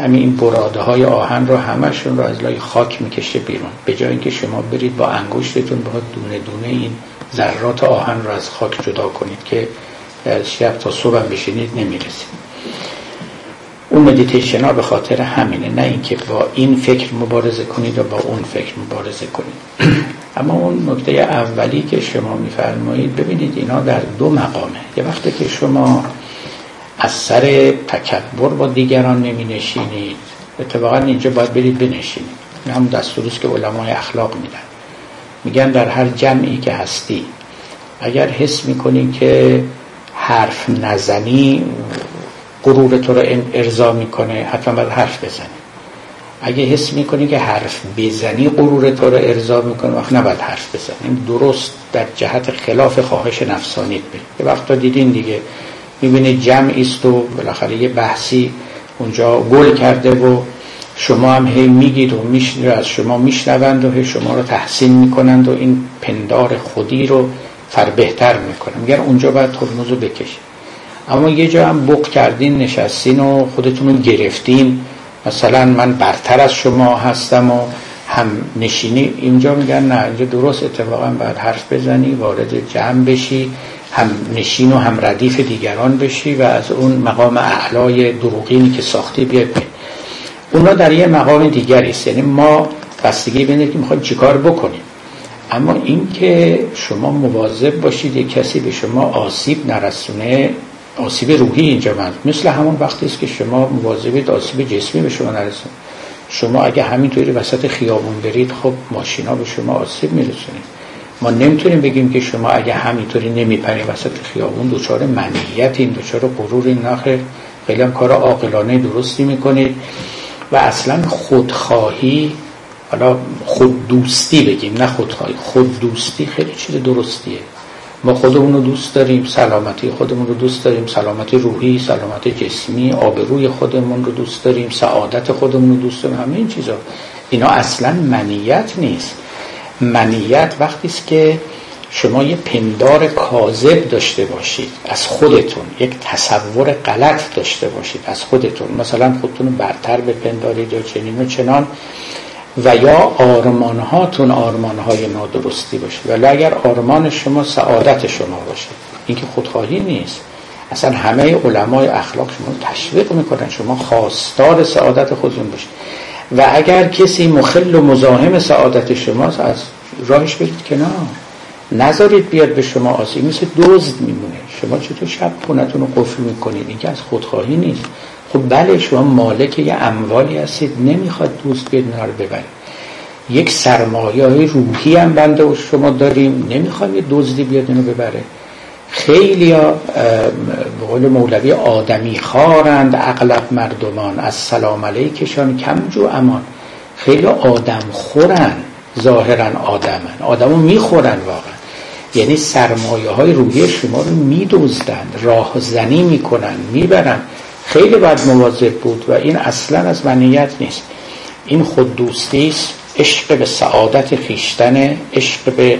همین این براده های آهن رو همشون رو از لای خاک می‌کشه بیرون. به جای اینکه شما برید با انگشتتون باید دونه دونه این ذرات آهن رو از خاک جدا کنید که شب تا صبح بشینید نمی‌رسید. اون مدیتیشن ها به خاطر همینه نه اینکه با این فکر مبارزه کنید و با اون فکر مبارزه کنید. (clears throat) اما اون نکته اولی که شما میفرمایید ببینید اینا در دو مقامه. یه وقتی که شما از سر تکبر با دیگران نمی نشینید اتفاقا اینجا باید برید بنشینید. این هم دستوریست که علمای اخلاق میدن. میگن در هر جمعی که هستی اگر حس می‌کنی که حرف نزنی غرور تو رو ارضا می‌کنه حتما باید حرف بزنی. اگه حس می‌کنی که حرف بزنی غرور تو رو ارضا می‌کنه وقت نباید حرف بزنی. درست در جهت خلاف خواهش نفسانیت. بی یه وقتا دیدین دیگه می‌بینید جمعی است و بالاخره یه بحثی اونجا گل کرده و شما هم هی میگید و میشنید از شما میشنوند و هی شما رو تحسین می‌کنند و این پندار خودی رو فر بهتر می‌کنن میگن اونجا باید ترمز رو بکشید اما یه جا هم بق کردین نشستین و خودتون رو گرفتین. مثلا من برتر از شما هستم و هم نشینی. اینجا میگن نه اینجا درست اتفاقا باید حرف بزنی وارد جمع بشی. هم نشین و هم ردیف دیگران بشی و از اون مقام اعلای دروغینی که ساختی بیاد اونا در یه مقام دیگری است. یعنی ما بستگی بینید که می‌خوایم چیکار بکنیم. اما اینکه شما مواظب باشید یک کسی به شما آسیب نرسونه آسیب روحی اینجا من مثل همون وقتی است که شما مواظبید آسیب جسمی به شما نرسونه. شما اگه همینطوری وسط خیابون برید خب ماشینا به شما آسیب میرسونید ما نمی‌تونیم بگیم که شما اگه همینطوری نمیپرید وسط خیابون دوچار منیت این دوچار غرور این نخه خیلی هم کار عاقلانه درستی می‌کنید. و اصلا خودخواهی حالا خود دوستی بگیم نه خودخواهی. خود دوستی خیلی چیز درستیه. ما خودمون رو دوست داریم سلامتی خودمون رو دوست داریم سلامتی روحی سلامت جسمی آبروی خودمون رو دوست داریم سعادت خودمون رو دوست داریم همه این چیزا. اینا اصلا منیت نیست. منیت وقتی است که شما یه پندار کاذب داشته باشید از خودتون یک تصور غلط داشته باشید از خودتون. مثلا خودتون برتر به پندارید یا چنین و چنان و یا آرمان هاتون آرمان های نادرستی باشه. ولی اگر آرمان شما سعادت شما باشه این که خودخواهی نیست. اصلا همه علمای اخلاق شما تشویق می‌کنن شما خواستار سعادت خودتون باشید. و اگر کسی مخل و مزاحم سعادت شماست از راهش برید کنار. نذارید بیاد به شما آسیب مثل دزد میمونه. شما چطور شب خونتون رو قفل می‌کنید؟ این که از خودخواهی نیست. خب بله شما مالک یه اموالی هستید. نمی‌خواد دوست بیاد رو ببرید یک سرمایه های روحی هم بنده و شما داریم. نمی‌خواد یه دزدی بیاد اینو ببره. خیلی به قول مولوی آدمی خارند اغلب مردمان. از سلام علیکشان کم جو امان. خیلی آدم خورن ظاهرا آدمن. آدمو می‌خورن واقعا. یعنی سرمایه های روحی شما رو میدوزدند راهزنی می‌کنن می‌برن. خیلی باید مواظب بود و این اصلا از منیت نیست. این خود دوستی است عشق به سعادت خیشتن عشق به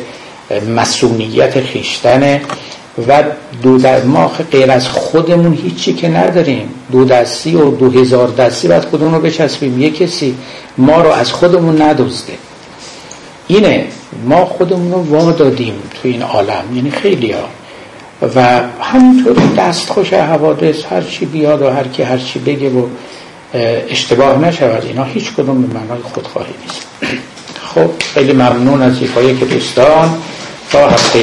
مسئولیت خیشتن و دو در ما غیر از خودمون هیچی که نداریم. دو دستی و دو هزار دستی باید خودمون رو بچسبیم. یک کسی ما رو از خودمون ندوزده اینه ما خودمون رو وا دادیم تو این عالم. یعنی خیلی ها و همینطور دست خوش حوادث هر چی بیاد و هر کی هر چی بگه و اشتباه نشود اینا هیچ کدوم به معنای خودخواهی نیست. (clears throat) خب خیلی ممنون از ایفایی که دوستان تا هفته